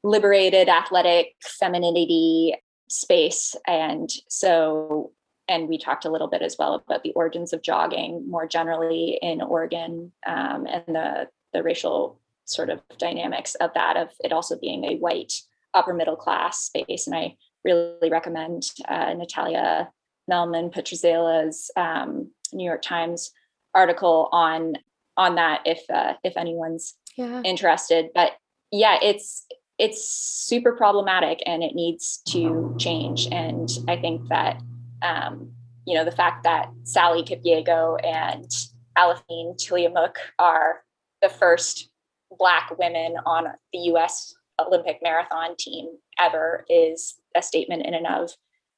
liberated athletic femininity space. And so and we talked a little bit as well about the origins of jogging more generally in oregon um, and the the racial sort of dynamics of that of it also being a white upper middle class space and i really recommend uh, natalia mehlman Petrzela's um, new york times article on on that if uh, if anyone's yeah. interested. But yeah, it's it's super problematic and it needs to change. And I think that um, you know the fact that Sally Kipyego and Aliphine Tuliamuk are the first Black women on the U.S. Olympic marathon team ever is a statement in and of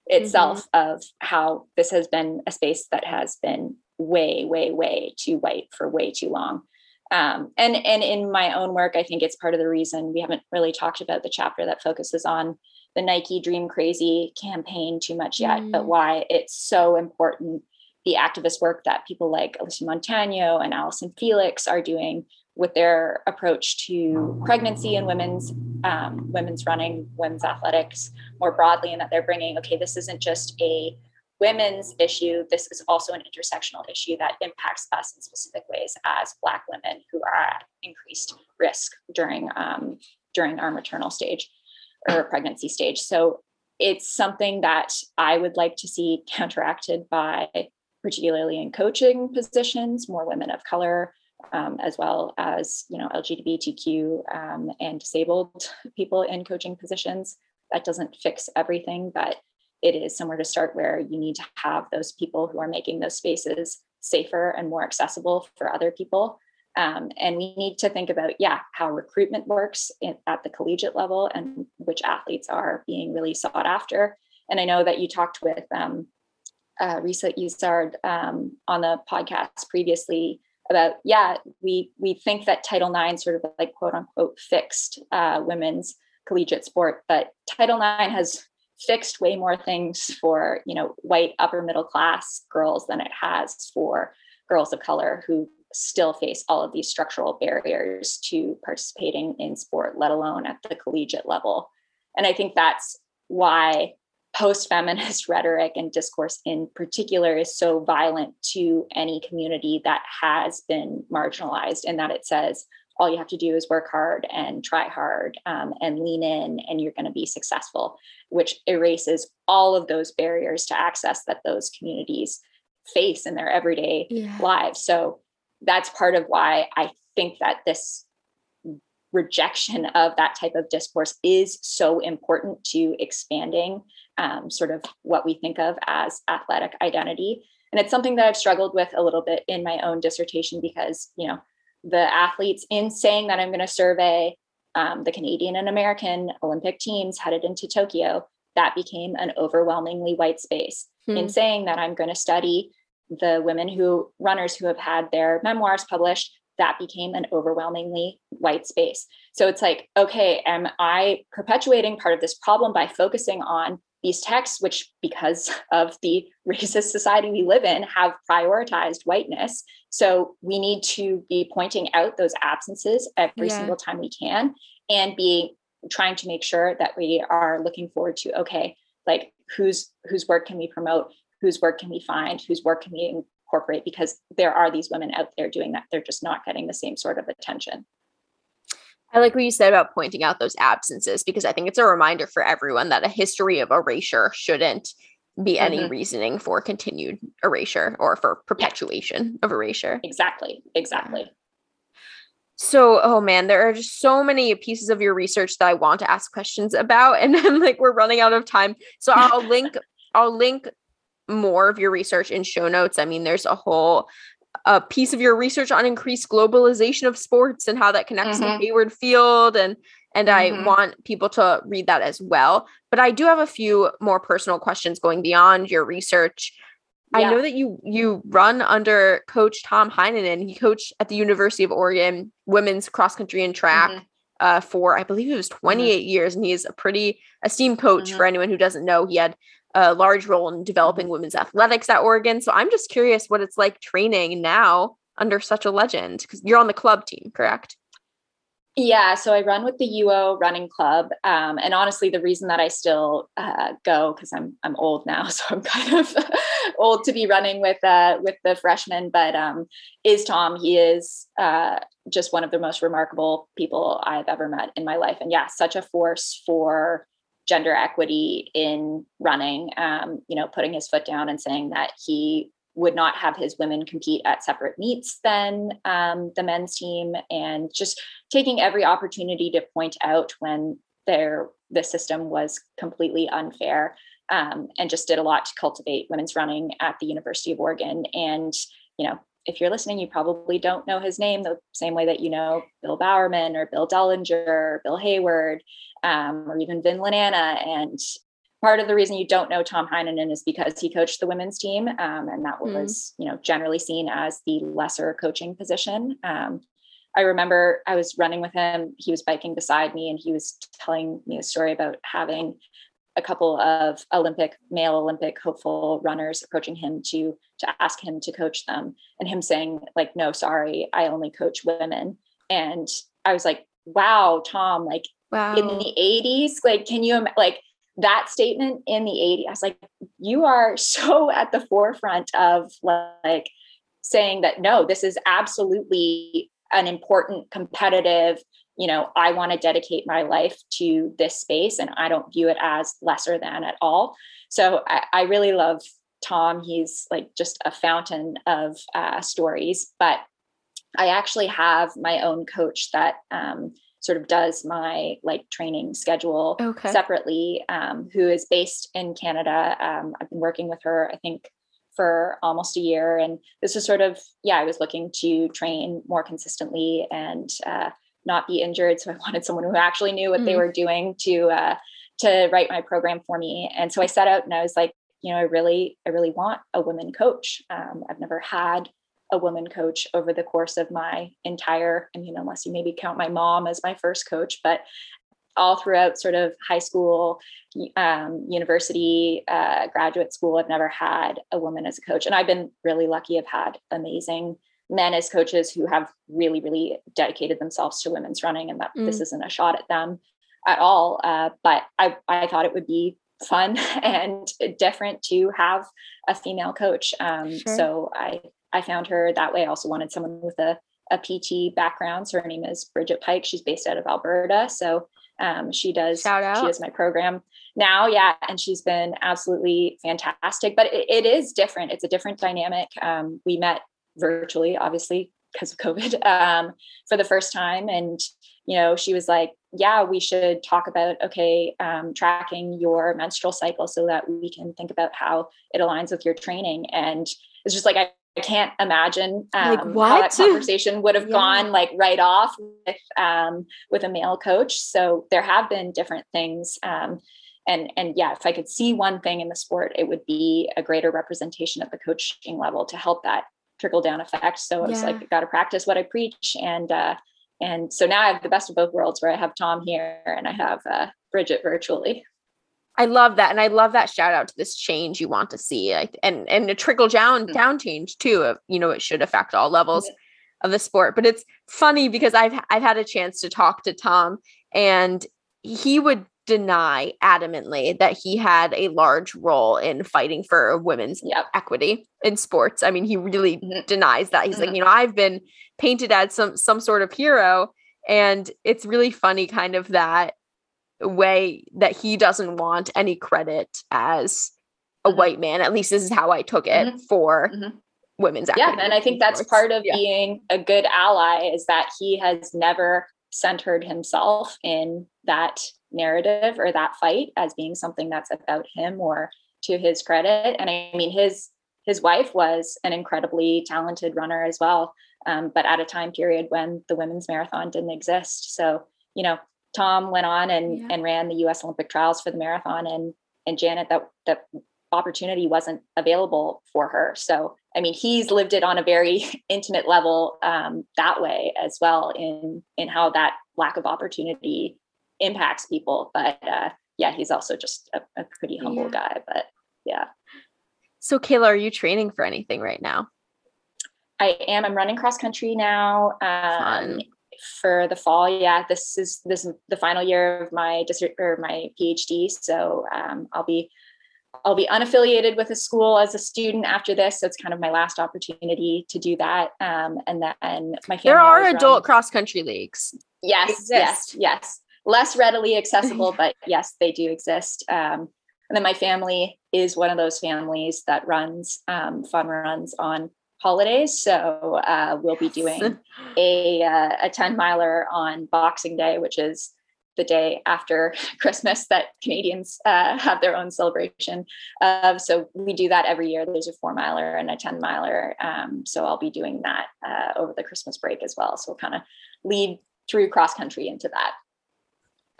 itself mm-hmm. of how this has been a space that has been way, way, way too white for way too long. Um, and and in my own work, I think it's part of the reason we haven't really talked about the chapter that focuses on the Nike Dream Crazy campaign too much yet, mm. but why it's so important the activist work that people like Alysia Montano and Allyson Felix are doing with their approach to pregnancy and women's um, women's running, women's athletics more broadly, and that they're bringing okay, this isn't just a women's issue. This is also an intersectional issue that impacts us in specific ways as Black women who are at increased risk during um, during our maternal stage or pregnancy stage. So it's something that I would like to see counteracted by, particularly in coaching positions, more women of color, um, as well as you know LGBTQ um, and disabled people in coaching positions. That doesn't fix everything, but it is somewhere to start where you need to have those people who are making those spaces safer and more accessible for other people. Um, and we need to think about, yeah, how recruitment works in, at the collegiate level and which athletes are being really sought after. And I know that you talked with um, uh, Risa um, on the podcast previously about, yeah, we we think that Title IX sort of like quote unquote fixed uh, women's collegiate sport, but Title IX has fixed way more things for you know white upper middle class girls than it has for girls of color who still face all of these structural barriers to participating in sport let alone at the collegiate level. And i think that's why post-feminist rhetoric and discourse in particular is so violent to any community that has been marginalized in that it says all you have to do is work hard and try hard um, and lean in and you're going to be successful which erases all of those barriers to access that those communities face in their everyday yeah. lives so that's part of why i think that this rejection of that type of discourse is so important to expanding um, sort of what we think of as athletic identity and it's something that i've struggled with a little bit in my own dissertation because you know the athletes in saying that I'm going to survey um, the Canadian and American Olympic teams headed into Tokyo, that became an overwhelmingly white space. Hmm. In saying that I'm going to study the women who runners who have had their memoirs published, that became an overwhelmingly white space. So it's like, okay, am I perpetuating part of this problem by focusing on these texts, which because of the racist society we live in, have prioritized whiteness. So we need to be pointing out those absences every yeah. single time we can and be trying to make sure that we are looking forward to, okay, like whose whose work can we promote, whose work can we find, whose work can we incorporate, because there are these women out there doing that. They're just not getting the same sort of attention. I like what you said about pointing out those absences because I think it's a reminder for everyone that a history of erasure shouldn't be any mm-hmm. reasoning for continued erasure or for perpetuation yeah. of erasure. Exactly. Exactly. So, oh man, there are just so many pieces of your research that I want to ask questions about, and then like we're running out of time. So I'll link, I'll link more of your research in show notes. I mean, there's a whole a piece of your research on increased globalization of sports and how that connects mm-hmm. to Hayward Field and and mm-hmm. I want people to read that as well. But I do have a few more personal questions going beyond your research. Yeah. I know that you you run under coach Tom Heinonen. He coached at the University of Oregon women's cross country and track mm-hmm. uh, for I believe it was mm-hmm. 28 years, and he's a pretty esteemed coach for mm-hmm. anyone who doesn't know. He had a large role in developing mm-hmm. women's athletics at Oregon. So I'm just curious what it's like training now under such a legend because you're on the club team, correct? Yeah, so I run with the UO Running Club, um, and honestly, the reason that I still uh, go because I'm I'm old now, so I'm kind of old to be running with uh, with the freshmen. But um, is Tom? He is uh, just one of the most remarkable people I've ever met in my life, and yeah, such a force for gender equity in running. Um, you know, putting his foot down and saying that he would not have his women compete at separate meets than um, the men's team, and just taking every opportunity to point out when there the system was completely unfair, um, and just did a lot to cultivate women's running at the University of Oregon. And you know, if you're listening, you probably don't know his name the same way that you know Bill Bowerman or Bill Dellinger, or Bill Hayward, um, or even Vin Lananna. And part of the reason you don't know Tom Heinonen is because he coached the women's team, um, and that mm. was you know generally seen as the lesser coaching position. Um, I remember I was running with him. He was biking beside me, and he was telling me a story about having a couple of Olympic male Olympic hopeful runners approaching him to to ask him to coach them, and him saying like, "No, sorry, I only coach women." And I was like, "Wow, Tom! Like wow. in the '80s, like can you like?" that statement in the 80s, I was like, you are so at the forefront of like saying that no, this is absolutely an important competitive you know, I want to dedicate my life to this space and I don't view it as lesser than at all. So I, I really love Tom. He's like just a fountain of uh, stories. But I actually have my own coach that um, sort of does my like training schedule okay. separately, um, who is based in Canada. Um, I've been working with her, I think, for almost a year. And this was sort of, yeah, I was looking to train more consistently and uh, not be injured. So I wanted someone who actually knew what mm. they were doing to uh, to write my program for me. And so I set out and I was like, you know, I really, I really want a woman coach. Um, I've never had a woman coach over the course of my entire, I mean, unless you maybe count my mom as my first coach, but all throughout sort of high school, um, university, uh, graduate school, I've never had a woman as a coach. And I've been really lucky. I've had amazing men as coaches who have really, really dedicated themselves to women's running, and that mm. this isn't a shot at them at all. Uh, but I, I thought it would be fun and different to have a female coach. Um, sure. So I, I found her that way. I also wanted someone with a, a PT background. So her name is Bridget Pike. She's based out of Alberta. So um, she does Shout out. she does my program now yeah and she's been absolutely fantastic but it, it is different it's a different dynamic um, we met virtually, obviously, because of COVID, um, for the first time. And, you know, she was like, yeah, we should talk about, okay, um, tracking your menstrual cycle so that we can think about how it aligns with your training. And it's just like, I, I can't imagine um, like how that conversation would have yeah. gone like right off with um, with a male coach. So there have been different things, um, and and yeah, if I could see one thing in the sport, it would be a greater representation at the coaching level to help that trickle down effect. So I was like, I got to practice what I preach. And, uh, and so now I have the best of both worlds where I have Tom here and I have uh, Bridget virtually. I love that. And I love that shout out to this change you want to see. and, and a trickle down, mm-hmm. down change too. Of, you know, it should affect all levels mm-hmm. of the sport, but it's funny because I've, I've had a chance to talk to Tom and he would deny adamantly that he had a large role in fighting for women's yep. equity in sports. I mean, he really mm-hmm. denies that. He's mm-hmm. like, you know, I've been painted as some some sort of hero and it's really funny kind of that way that he doesn't want any credit as a mm-hmm. white man. At least this is how I took it mm-hmm. for mm-hmm. women's equity. Yeah, and I think that's sports. part of yeah. being a good ally is that he has never centered himself in that narrative or that fight as being something that's about him or to his credit. And I mean, his his wife was an incredibly talented runner as well, um, but at a time period when the women's marathon didn't exist. So you know, Tom went on and yeah. and ran the U.S. Olympic trials for the marathon, and and Janet that that opportunity wasn't available for her. So I mean, he's lived it on a very intimate level um, that way as well in in how that lack of opportunity impacts people. But uh, yeah, he's also just a, a pretty humble yeah. guy. But yeah. So, Kayla, are you training for anything right now? I am. I'm running cross country now. Um, for the fall, yeah. This is this is the final year of my district or my PhD, so um, I'll be I'll be unaffiliated with a school as a student after this. So it's kind of my last opportunity to do that. Um, and then my family. There are adult run. cross country leagues. Yes, yes, yes less readily accessible, but yes, they do exist. Um, And then my family is one of those families that runs um, fun runs on holidays. So uh, we'll be doing a, uh, a 10 miler on Boxing Day, which is the day after Christmas that Canadians uh, have their own celebration. Uh, so we do that every year. There's a four miler and a 10 miler. Um, so I'll be doing that uh, over the Christmas break as well. So we'll kind of lead through cross country into that.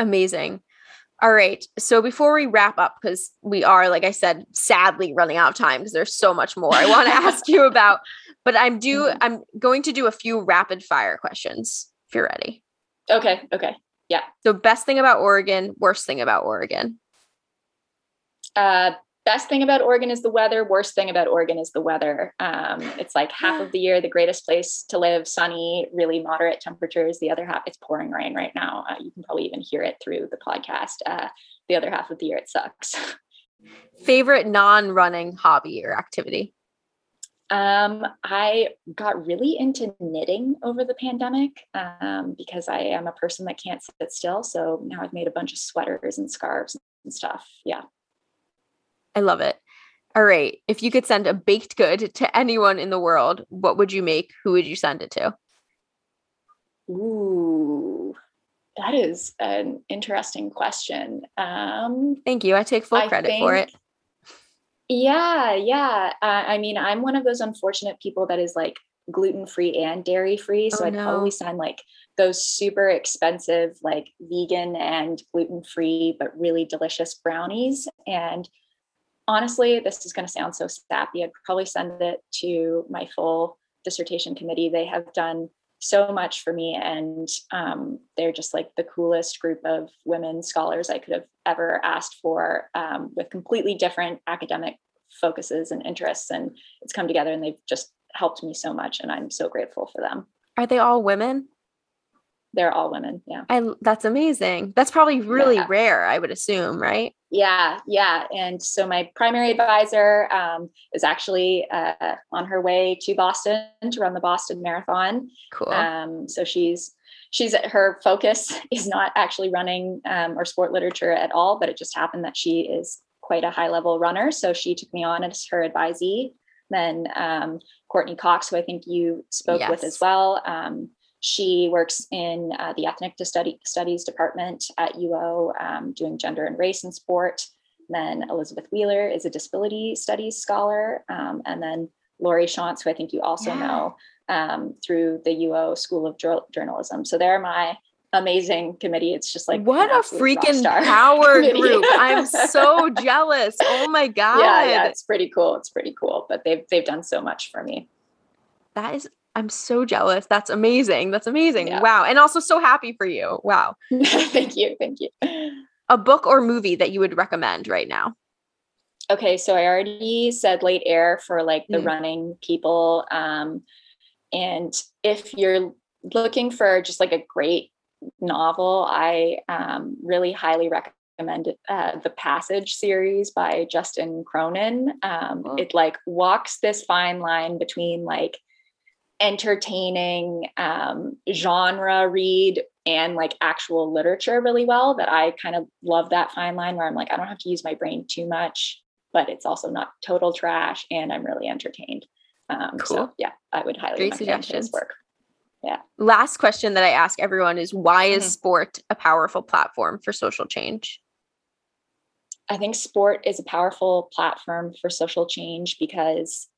Amazing. All right. So before we wrap up, because we are, like I said, sadly running out of time because there's so much more I want to ask you about. But I'm do mm-hmm. I'm going to do a few rapid fire questions if you're ready. Okay. Okay. Yeah. So best thing about Oregon, worst thing about Oregon. Uh best thing about Oregon is the weather. Worst thing about Oregon is the weather. Um, it's like half of the year the greatest place to live, sunny, really moderate temperatures. The other half, it's pouring rain right now. Uh, you can probably even hear it through the podcast. Uh, the other half of the year, it sucks. Favorite non-running hobby or activity? Um, I got really into knitting over the pandemic um, because I am a person that can't sit still. So now I've made a bunch of sweaters and scarves and stuff. Yeah. I love it. All right. If you could send a baked good to anyone in the world, what would you make? Who would you send it to? Ooh, that is an interesting question. Um, Thank you. I take full credit think, for it. Yeah, yeah. Uh, I mean, I'm one of those unfortunate people that is like gluten free and dairy free. So oh, I'd no. probably send like those super expensive, like vegan and gluten free, but really delicious brownies. And honestly, this is going to sound so sappy. I'd probably send it to my full dissertation committee. They have done so much for me, and um, they're just like the coolest group of women scholars I could have ever asked for, um, with completely different academic focuses and interests. And it's come together, and they've just helped me so much, and I'm so grateful for them. Are they all women? They're all women. Yeah. I that's amazing. That's probably really yeah. rare, I would assume, right? Yeah, yeah. And so my primary advisor um, is actually uh, on her way to Boston to run the Boston Marathon. Cool. Um, so she's she's her focus is not actually running um, or sport literature at all, but it just happened that she is quite a high level runner. So she took me on as her advisee. Then um, Courtney Cox, who I think you spoke yes. with as well. Um, she works in uh, the ethnic study, studies department at UO, um, doing gender and race in sport. Then Elizabeth Wheeler is a disability studies scholar. Um, and then Lori Shontz, who I think you also yeah. know um, through the UO School of Journalism. So they're my amazing committee. It's just like what a freaking power group. I'm so jealous. Oh my god. Yeah, yeah, it's pretty cool. It's pretty cool. But they've they've done so much for me. That is I'm so jealous. That's amazing. That's amazing. Yeah. Wow. And also so happy for you. Wow. thank you. Thank you. A book or movie that you would recommend right now? Okay, so I already said late air for like the mm. running people. Um, and if you're looking for just like a great novel, I um, really highly recommend uh, the Passage series by Justin Cronin. Um, oh. It like walks this fine line between like entertaining um, genre read and like actual literature really well that I kind of love that fine line where I'm like, I don't have to use my brain too much, but it's also not total trash and I'm really entertained. Um, cool. So yeah, I would highly Great recommend his work. Yeah. Last question that I ask everyone is why is mm-hmm. sport a powerful platform for social change? I think sport is a powerful platform for social change because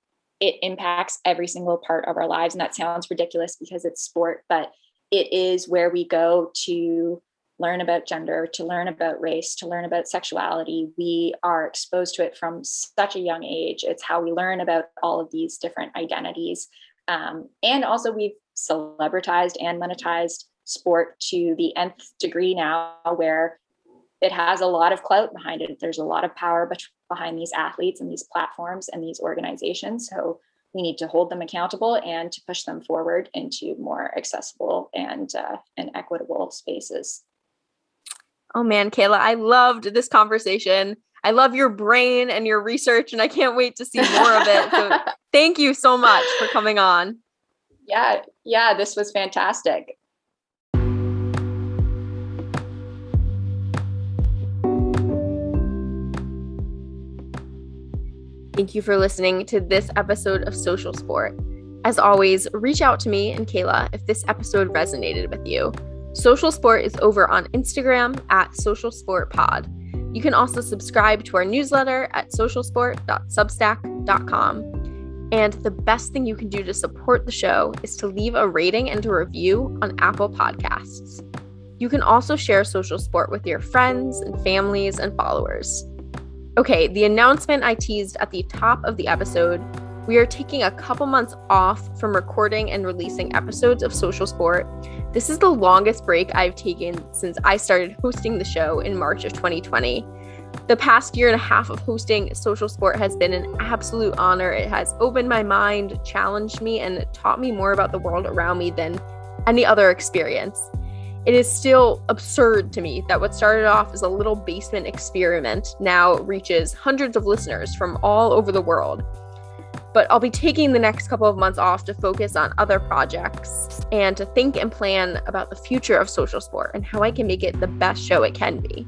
it impacts every single part of our lives. And that sounds ridiculous because it's sport, but it is where we go to learn about gender, to learn about race, to learn about sexuality. We are exposed to it from such a young age. It's how we learn about all of these different identities. Um, and also, we've celebritized and monetized sport to the nth degree now, where it has a lot of clout behind it. There's a lot of power behind these athletes and these platforms and these organizations. So we need to hold them accountable and to push them forward into more accessible and uh, and equitable spaces. Oh man, Kayla, I loved this conversation. I love your brain and your research, and I can't wait to see more of it. So thank you so much for coming on. Yeah, yeah, this was fantastic. Thank you for listening to this episode of Social Sport. As always, reach out to me and Kayla if this episode resonated with you. Social Sport is over on Instagram at Social Sport Pod. You can also subscribe to our newsletter at socialsport.substack.com. And the best thing you can do to support the show is to leave a rating and a review on Apple Podcasts. You can also share social sport with your friends and families and followers. Okay, the announcement I teased at the top of the episode we are taking a couple months off from recording and releasing episodes of Social Sport. This is the longest break I've taken since I started hosting the show in March of 2020. The past year and a half of hosting Social Sport has been an absolute honor. It has opened my mind, challenged me, and taught me more about the world around me than any other experience. It is still absurd to me that what started off as a little basement experiment now reaches hundreds of listeners from all over the world. But I'll be taking the next couple of months off to focus on other projects and to think and plan about the future of social sport and how I can make it the best show it can be.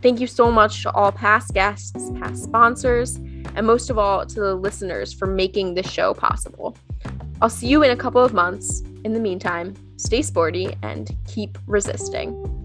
Thank you so much to all past guests, past sponsors, and most of all to the listeners for making this show possible. I'll see you in a couple of months. In the meantime, stay sporty and keep resisting.